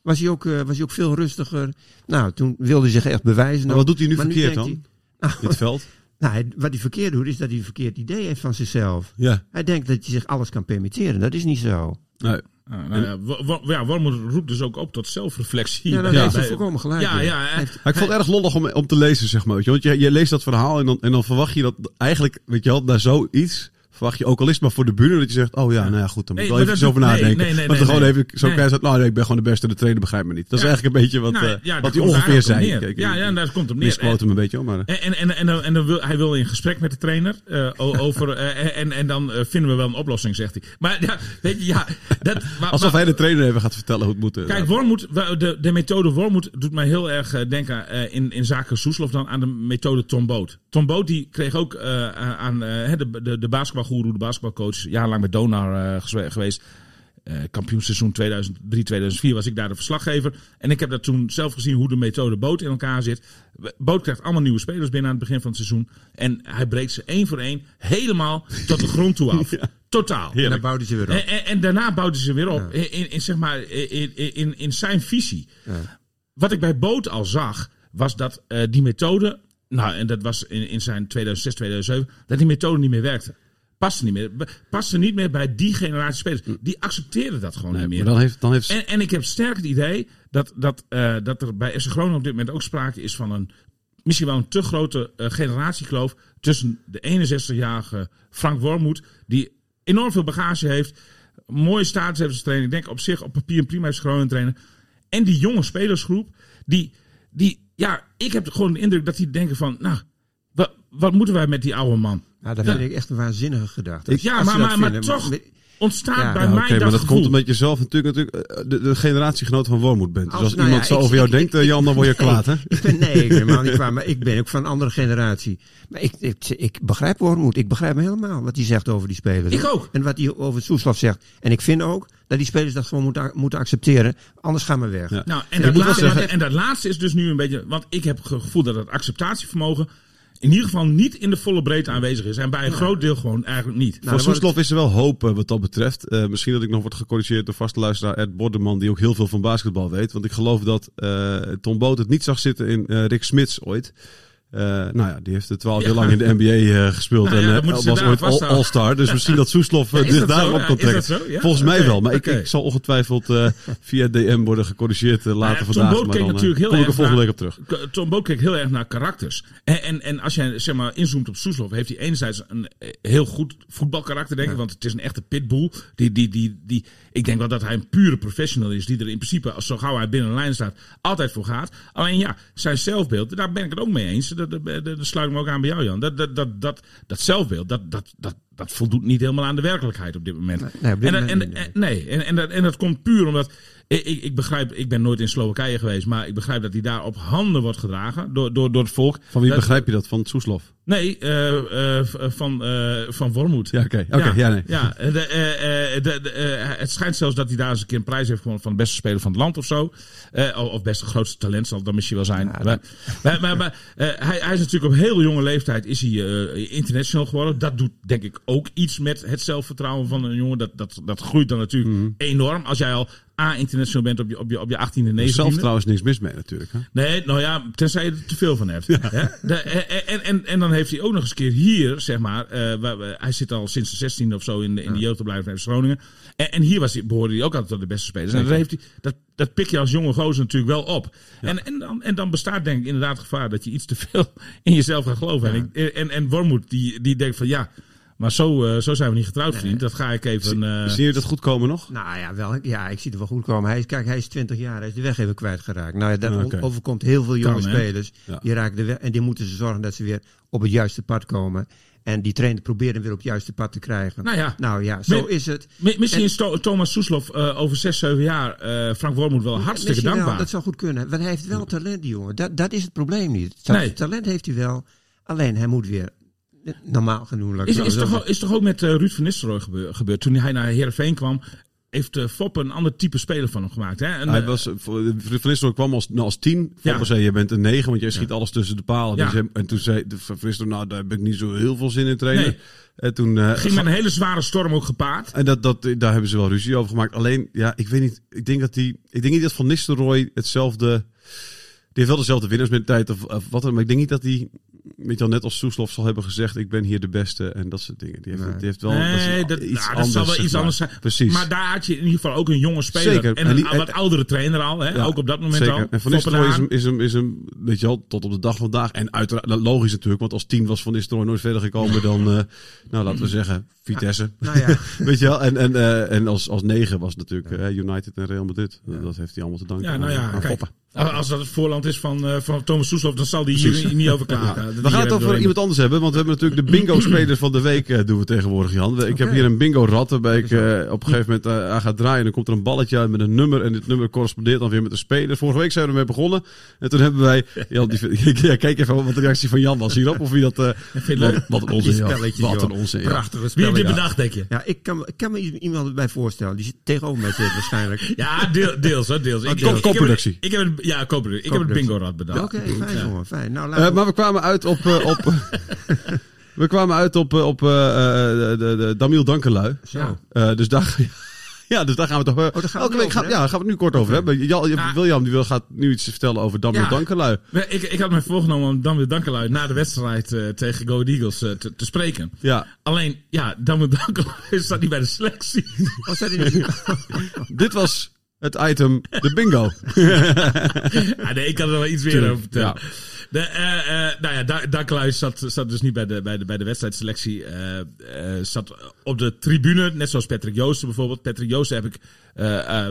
Was hij ook, eh, was hij ook veel rustiger. Nou, toen wilde hij zich echt bewijzen. Maar wat doet hij nu Maar verkeerd dan? hij- [laughs] In het veld? [laughs] Nou, hij- wat hij verkeerd doet, is dat hij een verkeerd idee heeft van zichzelf. Ja. Hij denkt dat hij zich alles kan permitteren. Dat is niet zo. Nee. Ah, nou ja, ja, Wormoed roept dus ook op tot zelfreflectie. Ja, daar Bij- heeft hij volkomen gelijk. Ja, ja, Hij hij- heeft- Maar ik vond het erg lollig om, om te lezen, zeg maar. Weet je? Want je, je leest dat verhaal en dan, en dan verwacht je dat eigenlijk, weet je wel, naar zoiets. Verwacht je ook al is maar voor de bühne dat je zegt, oh ja, nou ja, goed, dan moet Nee, ik wel maar even dat over nee, nadenken. nee, nee, maar dan nee, gewoon nee. even zo Nee. kijken, nou nee, ik ben gewoon de beste, de trainer begrijpt me niet. Dat is Ja. eigenlijk een beetje wat, Nou, ja, wat hij ongeveer zei. Kijk, Ja, ja, daar komt het neer. Misquote hem een beetje, hoor, maar... En, en, en, en, dan, en dan wil, hij wil in gesprek met de trainer eh, over. [laughs] eh, en, en dan vinden we wel een oplossing, zegt hij. Maar ja, weet je, ja. Dat, [laughs] maar, Alsof maar- hij de trainer even gaat vertellen hoe het moet. Kijk, Wormoed, de, de methode Wormoed doet mij heel erg denken in, in zaken Soeslof dan aan de methode Tom Boot. Tom Boot die kreeg ook aan de, de, de basketbalgoeroe, de basketbalcoach, jarenlang met Donar eh, geweest. Eh kampioenseizoen 2003-2004 was ik daar de verslaggever. En ik heb dat toen zelf gezien hoe de methode Boot in elkaar zit. Boot krijgt allemaal nieuwe spelers binnen aan het begin van het seizoen. En hij breekt ze één voor één helemaal tot de grond toe af. [laughs] Totaal. En dan bouwde ze weer op. En, en, en daarna bouwde ze weer op in, in, in, zeg maar, in, in, in zijn visie. Wat ik bij Boot al zag, was dat eh, die methode, nou en dat was in, in zijn 2006, 2007, dat die methode niet meer werkte. Paste niet meer. Paste niet meer bij die generatie spelers. Die accepteerden dat gewoon Nee, niet meer. dan heeft, dan heeft En, en ik heb sterk het idee dat, dat, eh, dat er bij FC Groningen op dit moment ook sprake is van een misschien wel een te grote eh, generatiekloof tussen de 61-jarige Frank Wormoed, die enorm veel bagage heeft, mooie status heeft als trainer, ik denk op zich op papier een prima FC Groningen trainer, en die jonge spelersgroep, die, die ja, ik heb gewoon de indruk dat die denken van, nou, wat, wat moeten wij met die oude man? Nou, dat vind ik echt een waanzinnige gedachte. Als- Ja, als maar, maar, toch maar- ontstaat Ja, bij ja, mij Oké, dat maar dat gevoel. komt omdat je zelf natuurlijk, natuurlijk eh, de, de generatiegenoot van Wormoed bent. Dus Als- als, nou iemand ja, zo ik- over jou ik- denkt, eh, Jan, dan word je [laughs] kwaad, hè? Ik ben, nee, ik ben helemaal niet kwaad, maar ik ben ook van een andere generatie. Maar ik, ik, ik begrijp Wormoed. Ik begrijp hem helemaal wat hij zegt over die spelers. Ik ook. En wat hij over Soeslof zegt. En ik vind ook dat die spelers dat gewoon moeten, moeten accepteren. Anders gaan we weg. Ja. Nou, en dat, laatste, zeggen- en dat laatste is dus nu een beetje. Want ik heb het gevoel dat het acceptatievermogen. In ieder geval niet in de volle breedte aanwezig is. En bij een groot deel gewoon eigenlijk niet. Nou, Voor Soeslof is er wel hoop eh, wat dat betreft. Eh, misschien dat ik nog word gecorrigeerd door vaste luisteraar Ed Bordeman, die ook heel veel van basketbal weet. Want ik geloof dat eh, Tom Boot het niet zag zitten in eh, Rick Smits ooit. Eh, nou ja, die heeft twaalf jaar lang in de NBA eh, gespeeld Nou en eh, was ooit. All-Star. Dus misschien dat Soeslof [laughs] Ja, zo? daarop kan trekken. Volgens mij wel, maar ik, ik zal ongetwijfeld [laughs] via DM worden gecorrigeerd later Ja, Tom vandaag. Boot Maar keek natuurlijk heel kom ik er erg volgende naar- week op terug. Tom Boot kijkt heel erg naar karakters. En, en, en als je zeg maar, inzoomt op Soeslof, heeft hij enerzijds een heel goed voetbalkarakter, denk ik. Want het is een echte pitbull. Die, die, die, die, ik denk wel dat hij een pure professional is. Die er in principe, als zo gauw hij binnen een lijn staat, altijd voor gaat. Alleen ja, zijn zelfbeeld, daar ben ik het ook mee eens. Dat, dat, dat, sluit ik me ook aan bij jou, Jan. Dat, dat, dat, dat, dat zelfbeeld, dat, dat, dat, dat voldoet niet helemaal aan de werkelijkheid op dit moment. nee, op dit en, dat- moment en, niet, en- nee, en, en, dat, en dat komt puur omdat. Ik, ik, ik begrijp, ik ben nooit in Slowakije geweest, maar ik begrijp dat hij daar op handen wordt gedragen door, door, door het volk. Van wie Dat- begrijp je dat? Van Soeslof? Nee, eh, eh, v- van, eh van Wormoed. Ja, oké. Oké, ja, nee. Ja, de, eh, eh, de, de, eh, het schijnt zelfs dat hij daar eens een keer een prijs heeft gewonnen van de beste speler van het land of zo. Eh, of beste grootste talent zal dan misschien wel zijn. maar maar, maar, maar, eh, hij, hij is natuurlijk op heel jonge leeftijd is hij, eh, international geworden. Dat doet denk ik ook iets met het zelfvertrouwen van een jongen. Dat, dat, dat groeit dan natuurlijk Mhm. enorm. Als jij al A-international bent op je, op je, op je 18e, 19e. Zelf trouwens niks mis mee natuurlijk. Hè? Nee, nou ja, tenzij je er te veel van hebt. Hè? De, eh, en, en, en dan heeft hij ook nog eens een keer hier, zeg maar. eh, waar we- hij zit al sinds de 16e of zo in de, in de jeugdopleiding van Groningen. En, en hier was hij, behoorde hij ook altijd tot de beste spelers. En dat, heeft hij, dat, dat pik je als jonge gozer natuurlijk wel op. En, en, dan, en dan bestaat denk ik inderdaad het gevaar dat je iets te veel [laughs] in jezelf gaat geloven. En, ik, en, en Wormoed, die, die denkt van ja, maar zo, eh, zo zijn we niet getrouwd, vriend. Dat ga ik even... eh, Zien jullie dat goed komen nog? Nou ja, wel, ja, ik zie het wel goed komen. Hij is, kijk, hij is 20 jaar, hij is de weg even kwijtgeraakt. Nou ja, dat Ah, overkomt heel veel jonge Kan, spelers. Ja. Die raken de weg en die moeten ze zorgen dat ze weer op het juiste pad komen. En die trainer probeert hem weer op het juiste pad te krijgen. Nou ja. nou ja zo is het. mi- Misschien En- is To- Thomas Soeslof eh, over 6, 7 jaar eh, Frank Wormoed wel hartstikke Misschien wel, dankbaar. dat zou goed kunnen. Want hij heeft wel talent, die jongen. Dat, dat is het probleem niet. Ta- Nee. Talent heeft hij wel. Alleen hij moet weer normaal genoeg. Is, zo is, toch, is toch ook met eh, Ruud van Nistelrooy gebeur- gebeurd? Toen hij naar Heerenveen kwam, heeft eh, Foppe een ander type speler van hem gemaakt. Hè? En, Hij eh, was, voor- Van Nistelrooy kwam als, nou, als tien. Ja. Foppe zei, je bent een negen, want jij schiet alles tussen de palen. Ja. Dus hij- en toen zei de Van Nistelrooy, nou, daar heb ik niet zo heel veel zin in trainen. Nee. En toen... eh, ging met een hele zware storm ook gepaard. En dat, dat, daar hebben ze wel ruzie over gemaakt. Alleen, ja, ik weet niet. Ik denk dat die. Ik denk niet dat Van Nistelrooy hetzelfde. Die heeft wel dezelfde winnaarsmentaliteit of, of wat dan. Maar ik denk niet dat hij. Weet je wel, net als Soeslof zal hebben gezegd: Ik ben hier de beste. En dat soort dingen. Die heeft, Nee. die heeft wel. Nee, dat, iets nou, dat anders. zal wel iets maar. anders zijn. Precies. Maar daar had je in ieder geval ook een jonge speler. Zeker. En En een wat oudere trainer al. Hè? Ja, ook op dat moment Zeker. al. En Van Nistelrooy is hem, is, hem, is hem, weet je wel, tot op de dag van vandaag. En uiteraard, nou, logisch natuurlijk, want als tien was Van Nistelrooy nooit verder gekomen dan, eh, nou laten we zeggen, Vitesse. Nou ja, [laughs] weet je wel, en, en, eh, en als, als negen was natuurlijk eh, United en Real Madrid. Dat heeft hij allemaal te danken Ja, nou aan- ja, aan kijk. Foppe. Als dat het voorland is van, van Thomas Soeslof, dan zal die hier niet over [laughs] klagen. We gaan het er over iemand anders hebben, want we hebben natuurlijk de bingo-speler van de week eh, doen we tegenwoordig, Jan. Ik heb hier een bingo-rad waarbij ik eh, op een gegeven moment eh, aan ga draaien. En dan komt er een balletje uit met een nummer en dit nummer correspondeert dan weer met de speler. Vorige week zijn we ermee begonnen en toen hebben wij... Jan, die, [laughs] [laughs] ja, kijk even wat de reactie van Jan was hierop, of wie dat... eh, het leuk? wat een onzin, Wat een onzin, prachtige Wie heeft spelletjes. dit bedacht, denk je? Ja, ik kan, ik kan me iemand bij voorstellen. Die zit tegenover mij zit waarschijnlijk. [laughs] Ja, deel, deels, hè, deels. Ik, deels. ik, ik heb Ik heb ja, co-productie. Ik heb het bingo-rad bedacht. Oké, fijn Ja. jongen, fijn. Nou, laten we- maar we kwamen uit op... eh, op [laughs] we kwamen uit op, eh, op eh, eh, de, de Damiel Dankelui. Zo. Eh, dus daar... [laughs] Ja, dus daar gaan we toch. gaan we elke week over, gaan, ja, gaan we het nu kort over hebben. Jan, Ja. William die wil, gaat nu iets vertellen over Damiel Ja. Dankelui. Ik, ik had me voorgenomen om Damwil Dankelui na de wedstrijd eh, tegen Go Eagles eh, te, te spreken. Ja, Alleen, ja, Damwil Dankelui [laughs] staat niet bij de selectie. Wat zei hij nu? dit was het item, de bingo. ja, [laughs] nee, ik kan er wel iets meer over vertellen. De, eh, eh, nou ja, Da- Dankelui zat, zat dus niet bij de, bij de, bij de wedstrijdselectie. eh, zat op de tribune, net zoals Patrick Joosten bijvoorbeeld. Patrick Joosten heb ik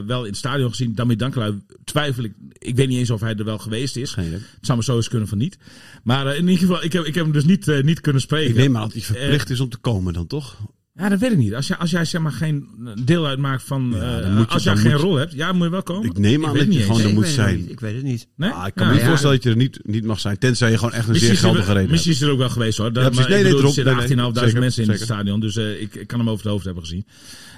wel in het stadion gezien. Damwil Dankelui twijfel ik. Ik weet niet eens of hij er wel geweest is. Geen. Het zou maar zo eens kunnen van niet. Maar in ieder geval, ik heb, ik heb hem dus niet, niet kunnen spreken. Ik neem maar dat hij verplicht is om te komen dan, toch? Ja, dat weet ik niet. Als jij, als jij zeg maar geen deel uitmaakt van. Ja, eh, je- als jij geen rol hebt, ja, moet je wel komen. Ik neem aan dat je gewoon er moet zijn. niet, Ik weet het niet. Nee? Ah, ik kan Ja, me niet ja. voorstellen dat je er niet, niet mag zijn. Tenzij je gewoon echt een zeer Misschien geldige reden misschien hebt. is er ook wel geweest hoor. Dat, Ja, precies. maar, Nee, nee, bedoel, er zitten Nee, nee, 18.500 zeker, mensen in het stadion. Dus eh, ik, ik kan hem over het hoofd hebben gezien.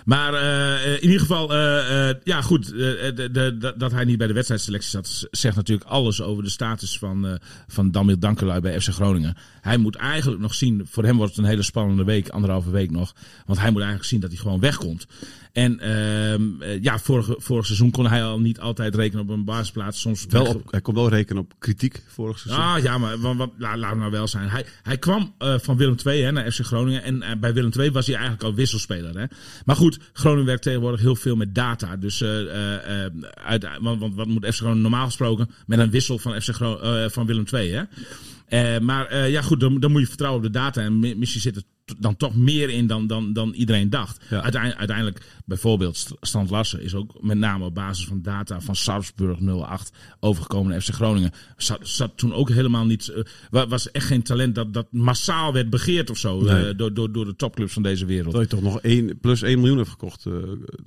Maar eh, in ieder geval, eh, eh, ja goed, de, de, de- dat hij niet bij de wedstrijdselectie zat, zegt natuurlijk alles over de status van, eh van Dankelui bij FC Groningen. Hij moet eigenlijk nog zien, voor hem wordt het een hele spannende week, anderhalve week nog. Want hij moet eigenlijk zien dat hij gewoon wegkomt. En ehm, eh, ja, vorige, vorig seizoen kon hij al niet altijd rekenen op een basisplaats. Soms Wel op, hij kon wel rekenen op kritiek vorig seizoen. Ah ja, maar wat, wat, la- laat het nou wel zijn. Hij, hij kwam eh, van Willem II hè, naar FC Groningen. En eh, bij Willem II was hij eigenlijk al wisselspeler. Hè. Maar goed, Groningen werkt tegenwoordig heel veel met data. Dus, uit, want, want wat moet FC Groningen normaal gesproken met een wissel van, FC van Willem II? Hè? Maar ja, goed, dan, dan moet je vertrouwen op de data. En mi- misschien zit er t- dan toch meer in dan, dan, dan iedereen dacht. Ja. Uiteindelijk, uiteindelijk, bijvoorbeeld, St- Strand Larsen is ook met name op basis van data van Sarpsburg 08 overgekomen naar FC Groningen. Zat, zat toen ook helemaal niet. eh, wa- was echt geen talent dat, dat massaal werd begeerd of zo. Nee. eh, door, door, door de topclubs van deze wereld. Dat je toch nog 1 plus 1 miljoen hebt gekocht. eh,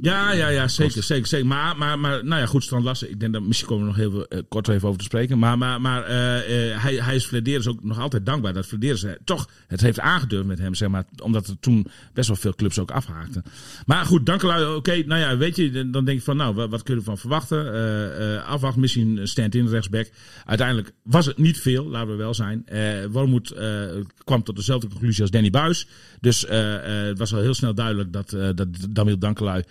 Ja, ja, ja, zeker, zeker, zeker. Maar, maar, maar nou ja, goed, Strand Larsen, ik denk dat misschien komen we nog heel kort even over te spreken. Maar, maar, maar hij, hij is Flederis ook nog altijd dankbaar dat Flederis toch het heeft aangedurfd met hem, zeg maar. Omdat er toen best wel veel clubs ook afhaakten. Maar goed, dankelui, oké, nou ja, weet je, dan denk ik van, nou, wat, wat kun je ervan verwachten? Eh eh afwacht, misschien stand-in rechtsback. Uiteindelijk was het niet veel, laten we wel zijn. Eh Wormoed kwam tot dezelfde conclusie als Danny Buis. Dus het was al heel snel duidelijk dat, dat Damiel Dankelui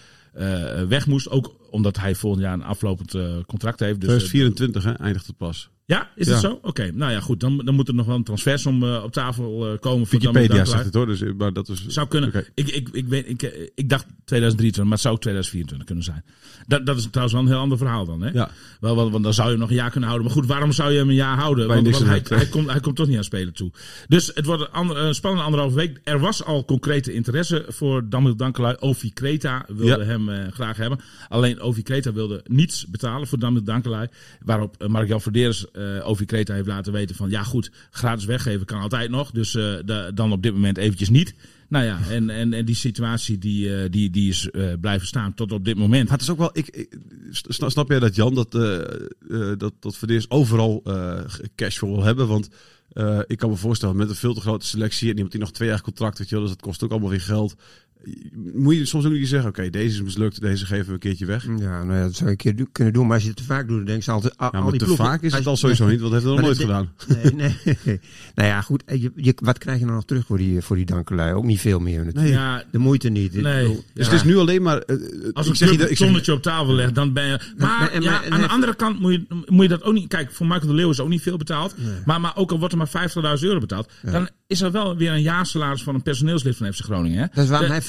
weg moest. Ook omdat hij volgend jaar een aflopend contract heeft. Dus, eh, 2024 hè, eindigt het pas. Ja, is Ja. het zo? Oké, nou ja, goed. Dan, dan moet er nog wel een transfersom eh, op tafel eh, komen. Wikipedia zegt het hoor, dus, eh, maar dat is... Zou kunnen. Ik, ik, ik, weet, ik, ik dacht 2023, maar het zou ook 2024 kunnen zijn. Dat, dat is trouwens wel een heel ander verhaal dan. Hè? Ja. Wel, want, want dan zou je hem nog een jaar kunnen houden. Maar goed, waarom zou je hem een jaar houden? Want, hij, komt, hij komt toch niet aan spelen toe. Dus het wordt een, ander, een spannende anderhalve week. Er was al concrete interesse voor Damiel Dankelui. Ovi Kreta wilde Ja. hem graag hebben. Alleen Ovi Kreta wilde niets betalen voor Damiel Dankelui. Waarop Mark-Jan Verderes eh Ovi Kreta heeft laten weten van... ja goed, gratis weggeven kan altijd nog. Dus eh, da- dan op dit moment eventjes niet. Nou ja, en, en, en die situatie die, eh, die, die is blijven staan tot op dit moment. Maar het is ook wel, ik, ik- sna- snap jij dat Jan, dat, eh, dat, dat Verdeers overal cash voor wil hebben? Want ik kan me voorstellen, met een veel te grote selectie en iemand die nog twee jaar contract dus dat kost ook allemaal weer geld. Moet je soms ook niet zeggen, oké, deze is mislukt, deze geven we een keertje weg. Ja, nou ja, dat zou je een keer do- kunnen doen. Maar als je het te vaak doet, dan denk je altijd... Al, Ja, al maar die te ploegen- vaak is het je- al sowieso niet, want dat heeft hij nog nooit gedaan. Nee, nee. [laughs] nou ja, goed. Je, je, wat krijg je dan nog terug voor die, voor die dankelui? Ook niet veel meer natuurlijk. Ja, De moeite niet. Nee. Dus Ja. het is nu alleen maar... eh, Als ik zeg een tonnetje op tafel legt, dan ben je... Maar, maar- en- ja, maar- en aan de andere kant moet je, moet je dat ook niet... Kijk, voor Michael de Leeuw is ook niet veel betaald. Maar, maar ook al wordt er maar 50.000 euro betaald... dan is er wel weer een jaarsalaris van een personeelslid van FC Groningen. Hè? Dat is waarom De- hij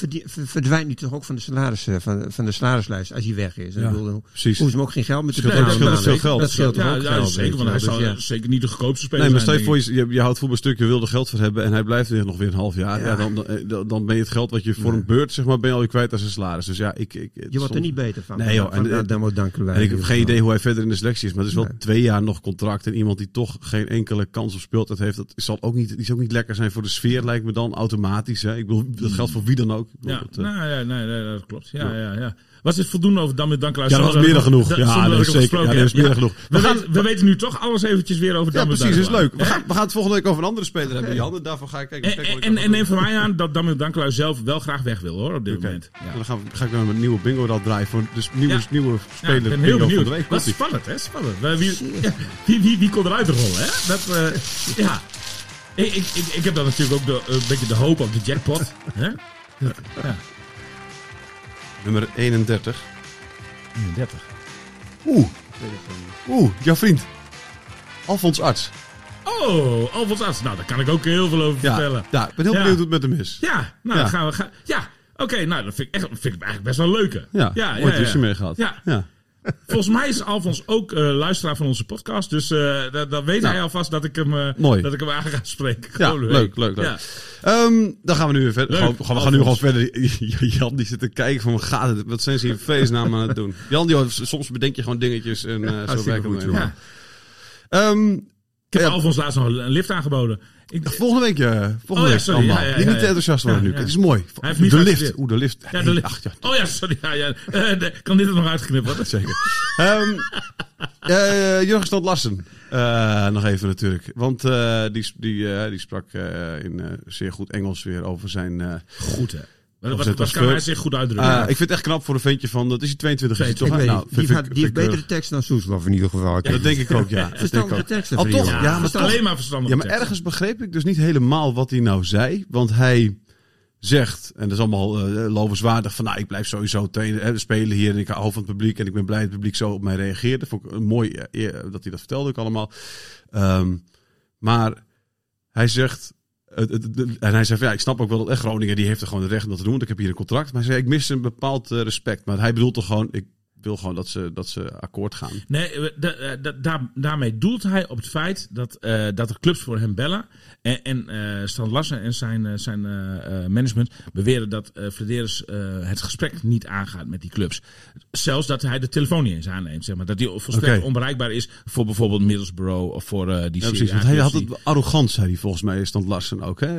verdwijnt nu toch ook van de, salaris, eh, van, van de salarislijst als hij weg is. Ja, ik bedoel, dan precies. hoeven ze hem ook geen geld meer te betalen. scheelt veel geld. Dat scheelt toch ja, ook ja, geld. zeker, want hij zal Dus ja. zeker niet de goedkoopste speler Nee, maar zijn. stel je denk voor, je, je, je houdt voetbalstuk, je wil er geld voor hebben en hij blijft er nog weer een half jaar. Ja. Ja. dan, dan, dan ben je het geld wat je voor een beurt, zeg maar, ben je alweer kwijt als een salaris. Dus ja, ik... ik Je wordt er niet beter van. Nee, joh, Van- en- van- dan moet dankelui. En ik heb geen idee hoe hij verder in de selectie is. Maar het is wel Nee. twee jaar nog contract. En iemand die toch geen enkele kans op speeltijd heeft. Dat zal ook niet, die zal ook niet lekker zijn voor de sfeer, lijkt me dan automatisch. Hè. Ik bedoel, dat geldt voor wie dan ook. Ja, dat, eh, nou, ja, nee, nee, dat klopt. Ja, ja. Ja, Was dit voldoende over Damien Dankelui? Ja, dat was meer dan genoeg. dat- Ja, dat dat is zeker. Ja, dat is meer dan genoeg. We, We gaan- weten, we weten nu toch alles eventjes weer over ja, Damien precies. is leuk. We gaan, we gaan het volgende week over een andere speler hebben, Jan. En daarvoor ga ik kijken. En, neem van mij aan dat Damien Dankelui zelf wel graag weg wil hoor, op dit moment. En Ja. dan gaan we, ga ik naar mijn nieuwe bingo rad draaien. Voor dus nieuwe, Ja. nieuwe Ja, speler. ik ben heel van benieuwd. de week. Dat is spannend, hè? Spannend. Ja, wie, wie, wie kon eruit rollen, hè? Dat, eh, ja. Ik, ik, ik, ik heb dan natuurlijk ook de, een beetje de hoop op de jackpot. [laughs] hè? Ja. Nummer 31. 30. Oeh. Oeh, jouw vriend. Alfons Arts. Oh, Alfons Arts. Nou, daar kan ik ook heel veel over Ja, vertellen. ja, ik ben heel Ja. benieuwd hoe het met hem is. Ja, nou, Ja. dan gaan we. Gaan, ja, oké, nou, dat vind ik, echt, vind ik eigenlijk best wel een leuke. Ja, ja, ooit ruzie mee gehad. Ja. ja. Volgens mij is Alfons ook eh, luisteraar van onze podcast. Dus eh dan, weet Nou. hij alvast dat ik hem, eh, Mooi. Dat ik hem aan ga spreken. Ja, leuk, leuk, leuk. Ja. Ehm, dan gaan we nu weer verder. Leuk. We gaan, we gaan nu gewoon verder. [laughs] Jan die zit te kijken van wat gaat het? Wat zijn ze in vleesnaam aan het doen? Jan, die, soms bedenk je gewoon dingetjes en eh zo Hartstikke werkt het. goed, nou Ja. Ehm, Ik heb Ja. Alfons laatst nog een lift aangeboden. Ik, volgende week, eh volgende Oh ja, week sorry. allemaal. Ja, niet te enthousiast worden nu. Het is mooi. De lift. Oeh, de lift. ja, de lift. ach, Oh ja, sorry. Ja. Eh, de- kan dit er nog uitgeknipt worden? Zeker. Ehm eh, Jurgen Stad Lassen. Nog even natuurlijk. Want die, die, die sprak in zeer goed Engels weer over zijn... Goed, hè? Wat, wat, kan hij zich goed uitdrukken? Ah, ik vind het echt knap voor een ventje van, dat is hij 22 is hij toch? Weet Nou, die, ik- had- die heeft betere tekst dan Soeslof in ieder geval. eh, Dat denk ik ook, ja. [laughs] Dat denk ik Verstandige ook. teksten Al toch, ja, jongen. maar het is toch. alleen maar verstandig. Ja, maar ergens begreep ik dus niet helemaal wat hij nou zei. Want hij zegt, en dat is allemaal eh lovenswaardig, van nou, ik blijf sowieso trainen, hè, spelen hier en ik hou van het publiek en ik ben blij dat het publiek zo op mij reageerde. Vond ik een mooi eh, eh, dat hij dat vertelde ook allemaal. Ehm, maar hij zegt, en hij zei van, ja, ik snap ook wel dat echt Groningen, die heeft er gewoon het recht om dat te doen, want ik heb hier een contract. Maar hij zei, ik mis een bepaald eh, respect. Maar hij bedoelt toch gewoon, ik wil gewoon dat ze, dat ze akkoord gaan. Nee, eh, da- eh, da- daar- daarmee doelt hij op het feit dat, eh, dat er clubs voor hem bellen. En, en eh Larsen en zijn, eh, zijn eh, management beweren dat Flederis het gesprek niet aangaat met die clubs. Zelfs dat hij de telefoon niet eens aanneemt. Zeg maar. Dat hij volstrekt Oké. onbereikbaar is voor bijvoorbeeld Middlesbrough of voor die Ja, precies. Want hij had het arrogant, zei hij volgens mij, is Stand Larsen ook. Hè?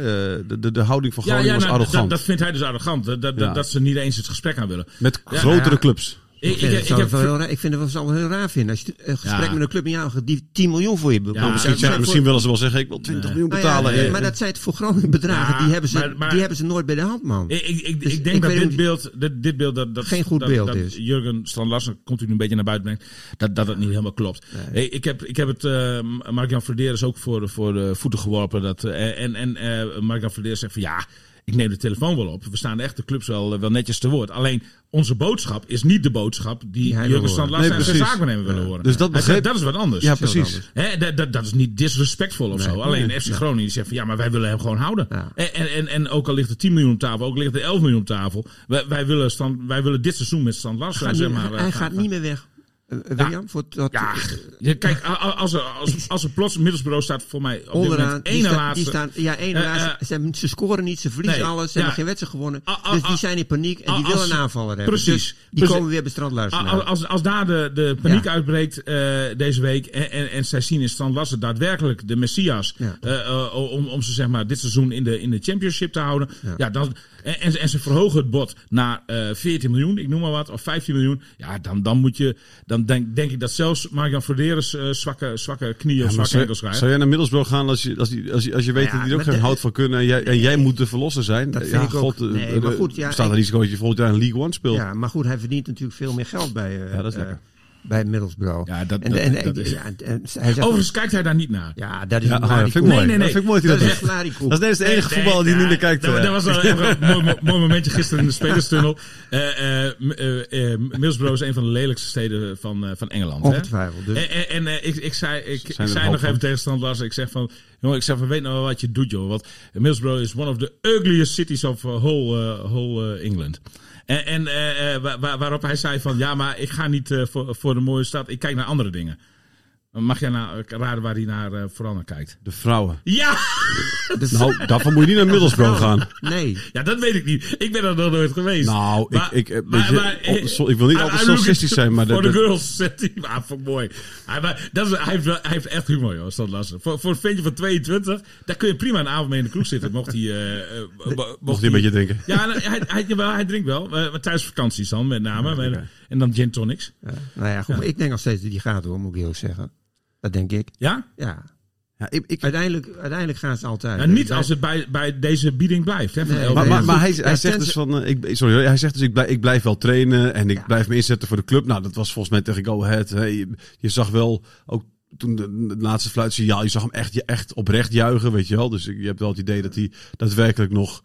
De, de, de houding van Groningen ja was nou, arrogant. dat, dat vindt hij dus arrogant. Dat, dat, Ja. dat ze niet eens het gesprek aan willen. Met grotere clubs. Ik, Ik, vind ik, het ik wel heb heel raar- ik vind het wel, zou wel heel raar vinden. Als je een gesprek Ja. met een club in jou die 10 miljoen voor je bepaalt. Ja, misschien, ja, misschien willen ze wel zeggen, ik wil 20 miljoen Nou ja, betalen. nee, Eh, maar dat zijn het voor Groningen bedragen. Ja, die, hebben ze, maar- maar- die hebben ze nooit bij de hand, man. Ik, ik, ik, Dus ik denk ik dat dit beeld, dit, dit beeld dat, dat, Geen goed dat, beeld dat is. Jurgen Strand Larsen continu een beetje naar buiten brengt, dat, dat het niet helemaal klopt. Hey, ik, heb, ik heb het eh Mark-Jan Verderes ook voor, voor de voeten geworpen. Dat, eh, en en eh Mark-Jan Verderes zegt van ja, ik neem de telefoon wel op. We staan de echte clubs wel, wel netjes te woord. Alleen onze boodschap is niet de boodschap die Jurgen. Larsen Nee, en zijn zaakwaarnemer willen horen. Dus dat begreep- dat is wat anders. Ja, precies. dat, dat, dat is niet disrespectvol of zo. Alleen FC Groningen die zegt van ja, maar wij willen hem gewoon houden. En, en, en, ook al ligt er 10 miljoen op tafel, ook ligt er 11 miljoen op tafel. Wij, wij, willen, stand, wij willen dit seizoen met Stand Larsen. Gaat zeg niet- maar, hij gaat gaan- niet meer weg. Eh, eh, William, voor dat, Ja, ja, kijk, als er, als, als er plots Middelsbureau staat voor mij op dit onderaan, moment die, één die staan, ja, één Eh, laatste. eh, ze, scoren niet, ze verliezen nee, alles, ze ja. hebben geen wedstrijd gewonnen. Dus die zijn in paniek en die willen een aanvaller hebben. precies, Dus die precies. komen weer bij. Als, als, als daar de, de paniek Ja. uitbreekt eh, deze week en, en, en zij zien in Larsen daadwerkelijk de Messias Ja. eh, eh, om, om ze zeg maar dit seizoen in de, in de championship te houden. Ja. dan, en, en, en ze verhogen het bod naar eh 14 miljoen, ik noem maar wat, of 15 miljoen. Ja, dan, dan moet je, dan denk, denk ik dat zelfs Marjan Verderes eh, zwakke, zwakke knieën, Ja, zwakke zou, enkels krijgt. zou jij naar Middlesbrough gaan als je, als die, als je, als je weet Ja, dat die er ook geen hout van kunnen en jij, en jij moet de verlosser zijn? Dat ja, vind ik ook. god, eh, Nee, eh, maar er goed, ja, staat een ik- risico dat je volgend jaar in League One speelt. Ja, maar goed, hij verdient natuurlijk veel meer geld bij, eh, Ja, dat is eh, lekker. Bij Middlesbrough. Ja, dat- en, dat- en, dat en- is- ja, en- en hij zegt, Overigens kijkt hij daar niet naar. ja, dat is Ja, een ah, vind ik mooi. Nee, nee, Dat vind ik mooi dat Dat dat is echt. Dat is de enige Nee, voetballer die nee, nu naar kijkt. Dat, eh. dat was wel [laughs] een mooi, momentje gisteren in de spelerstunnel. Eh, eh, m- eh, Middlesbrough is een van de lelijkste steden van, eh, van Engeland. hè? Ongetwijfeld. Dus, En, en, ik, ik zei, ik, zei nog even tegen Larsen, ik zeg van, jongen, ik zeg van, weet nou wel wat je doet, joh. Want Middlesbrough is one of the ugliest cities of uh, whole, uh, whole uh, England. En, en eh, eh, wa- wa- waarop hij zei van, ja, maar ik ga niet eh, voor, voor de mooie stad, ik kijk naar andere dingen. Mag jij nou eh, raden waar hij naar, eh, vooral naar kijkt? De vrouwen. Ja! [laughs] dus- Nou, daarvoor moet je niet naar Middlesbrough gaan. nee. Ja, dat weet ik niet. Ik ben er nog nooit geweest. Nou, Maar- ik, ik, eh, maar- je, maar, oh, so- ik wil niet I- altijd look seksistisch zijn, maar... Voor de- de de- girls [laughs] zet hij... Ah, vond ik mooi. Hij, maar, dat is, hij, heeft wel, hij heeft echt humor, joh, Stan Larsen. Voor, voor een ventje van 22, daar kun je prima een avond mee in de kroeg zitten. Mocht hij... mo- Mocht hij een beetje drinken. Ja, nou, hij, hij, jawel, hij drinkt wel. eh, Maar tijdens vakanties dan, met name. En- En dan gin tonics. Ja, nou ja, goed, maar ik denk nog steeds dat die gaat hoor, moet ik eerlijk zeggen. Dat denk ik. Ja? Ja. Ja, ik, ik, Uiteindelijk, uiteindelijk gaan ze altijd. En niet als het bij, bij deze bieding blijft. Hè, van Nee, elke maar, maar, hij, hij Ja, zegt dus van, eh, ik, sorry, hij zegt dus ik blijf, ik blijf wel trainen en ik Ja. blijf me inzetten voor de club. Nou, dat was volgens mij tegen Go Ahead. hè. Je, je zag wel ook toen de, de laatste fluitsignaal, je zag hem echt, echt oprecht juichen, weet je wel. Dus je hebt wel het idee dat hij daadwerkelijk nog,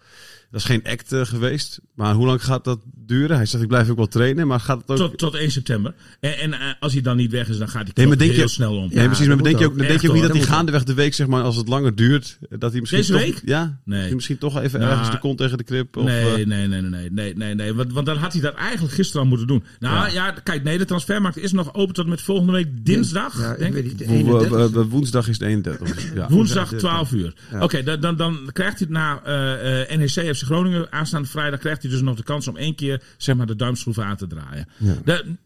dat is geen act eh, geweest. Maar hoe lang gaat dat duren? Hij zegt ik blijf ook wel trainen, maar gaat het ook... tot, tot 1 september. En, en eh, als hij dan niet weg is, dan gaat hij Nee, maar denk heel je- snel om. Nee, precies. Maar denk je ook, denk je ook niet dat hij gaandeweg de week, zeg maar, als het langer duurt, dat hij misschien Deze toch, week? Ja, Nee. hij misschien toch even Nou, ergens de kont tegen de krip. Of, nee, eh, nee, nee, nee, nee, nee, nee, nee. Want, want dan had hij dat eigenlijk gisteren al moeten doen. Nou ja, kijk, nee, de transfermarkt is nog open tot met volgende week dinsdag. Ja, ik denk weet ik. niet. de wo- wo- 31. wo- woensdag is de 31. Ja. Woensdag Ja, 12 uur. Ja. Oké, dan, dan, dan krijgt hij na eh eh, NEC FC Groningen aanstaande vrijdag krijgt hij dus nog de kans om één keer zeg maar de duimschroeven aan te draaien. De- mi-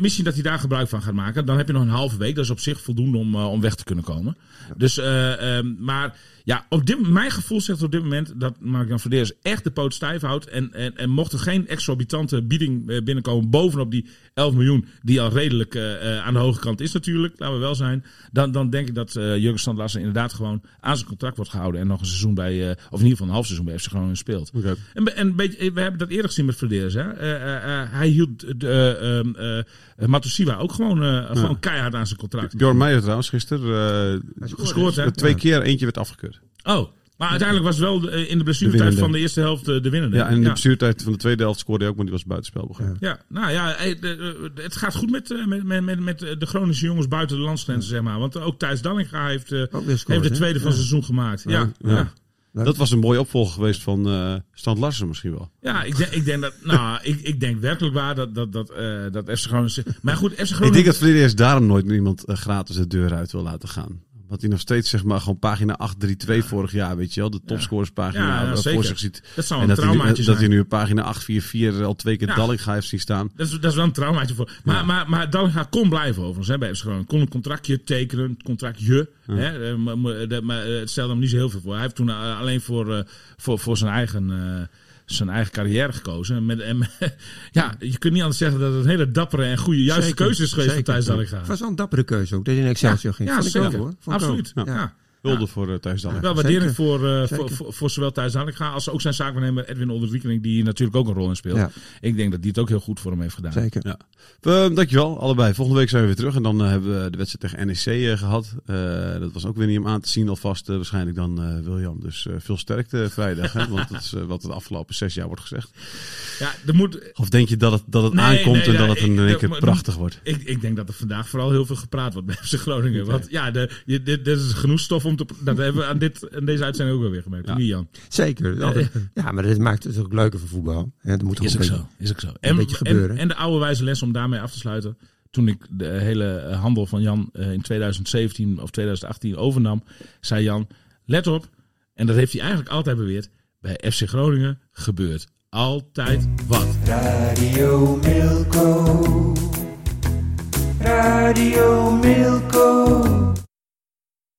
misschien dat hij daar gebruik van gaat maken. Dan heb je nog een halve week. Dat is op zich voldoende om, eh, om weg te kunnen komen. Dus, eh, ehm, maar ja, op dit, mijn gevoel zegt op dit moment dat Mark-Jan Verdeers echt de poot stijf houdt. En, en, en mocht er geen exorbitante bieding eh, binnenkomen bovenop die 11 miljoen, die al redelijk eh, eh, aan de hoge kant is natuurlijk, laten we wel zijn. Dan, dan denk ik dat eh Jurgen Strand Larsen inderdaad gewoon aan zijn contract wordt gehouden. En nog een seizoen bij, eh, of in ieder geval een half seizoen bij FC Groningen speelt. Oké. En, en beetje, we hebben dat eerder gezien met Verdeers. Hè? Eh, eh, eh, hij hield de, eh, eh, Matosiwa ook gewoon, eh, gewoon keihard aan zijn contract. Bjorn Meijer trouwens gisteren. eh, Gescoord, hè? twee keer, eentje werd afgekeurd. Oh, Maar uiteindelijk was wel eh, in de blessuretijd van de eerste helft eh, de winnende. Ja, en in de ja. blessuretijd van de tweede helft scoorde hij ook, maar die was buitenspel begrepen. Ja, nou ja, eh, eh, het gaat goed met, eh, met, met, met, de Groningse jongens buiten de landsgrenzen, zeg maar. Want ook Thijs Dallinga heeft, eh, Ook heeft de tweede van het Ja. seizoen gemaakt. Ja, ja. Ja. ja. Dat was een mooie opvolger geweest van eh Stant Larsen misschien wel. ik, denk, ik denk dat, nou, [laughs] ik, ik denk werkelijk waar dat, dat, dat, eh, dat FC Groningen... Maar goed, FC Groningen... Ik denk dat Flederis daarom nooit iemand eh, gratis de deur uit wil laten gaan. Want hij nog steeds, zeg maar, gewoon pagina 832 vorig jaar, weet je wel. De topscorerspagina Ja, eh, voor zich ziet. Dat zou en een dat hij, nu, traumaatje eh, dat hij zijn. nu pagina 844 al twee keer. Dallinga heeft zien staan. Dat is, dat is wel een traumaatje voor. Maar, maar, maar Dallinga kon blijven overigens hè, bij Groningen. Kon een contractje tekenen, contractje. Hè, eh, maar, maar eh, het stelde hem niet zo heel veel voor. Hij heeft toen eh, alleen voor, eh, voor, voor zijn eigen... zijn eigen carrière gekozen. En Met, en, [laughs] ja, je kunt niet anders zeggen dat het een hele dappere en goede, juiste Zeker, keuze is geweest van. Thijs Dallinga. Het was wel een dappere keuze ook, dat hij in Excelsior ging. Ja, Vond ik zeker. hoor. Absoluut. Ja. Ja. Hulde voor uh, Thijs Dallinga. Wel waardering voor, eh, Zeker. voor, voor, voor zowel Thijs Dallinga als ook zijn zaakwaarnemer Edwin Olderwiekening, die hier natuurlijk ook een rol in speelt. Ja. Ik denk dat die het ook heel goed voor hem heeft gedaan. Zeker. Ja. Eh, dankjewel, allebei. Volgende week zijn we weer terug. En dan hebben we de wedstrijd tegen NEC eh, gehad. Eh, dat was ook weer niet om aan te zien alvast. waarschijnlijk dan eh, William. Dus eh, veel sterkte vrijdag. hè, want dat is wat de afgelopen zes jaar wordt gezegd. Ja, er moet, Of denk je dat het, dat het Nee, aankomt nee, en dat het in één keer prachtig wordt? Ik, ik denk dat er vandaag vooral heel veel gepraat wordt bij [laughs] FC Groningen. Want ja, de, je, dit, dit is genoeg stof om te... Dat hebben we aan, dit, aan deze uitzending ook wel weer gemerkt. Ja. Niet Jan. Zeker. Altijd- Ja, maar dat maakt het ook leuker voor voetbal. Ja, dat moet Is ook beetje- zo. Is ook zo. En, beetje en, gebeuren. en de oude wijze les om daarmee af te sluiten. Toen ik de hele handel van Jan eh, in 2017 of 2018 overnam, zei Jan, let op. En dat heeft hij eigenlijk altijd beweerd. Bij FC Groningen gebeurt altijd wat. Radio Milko. Radio Milko.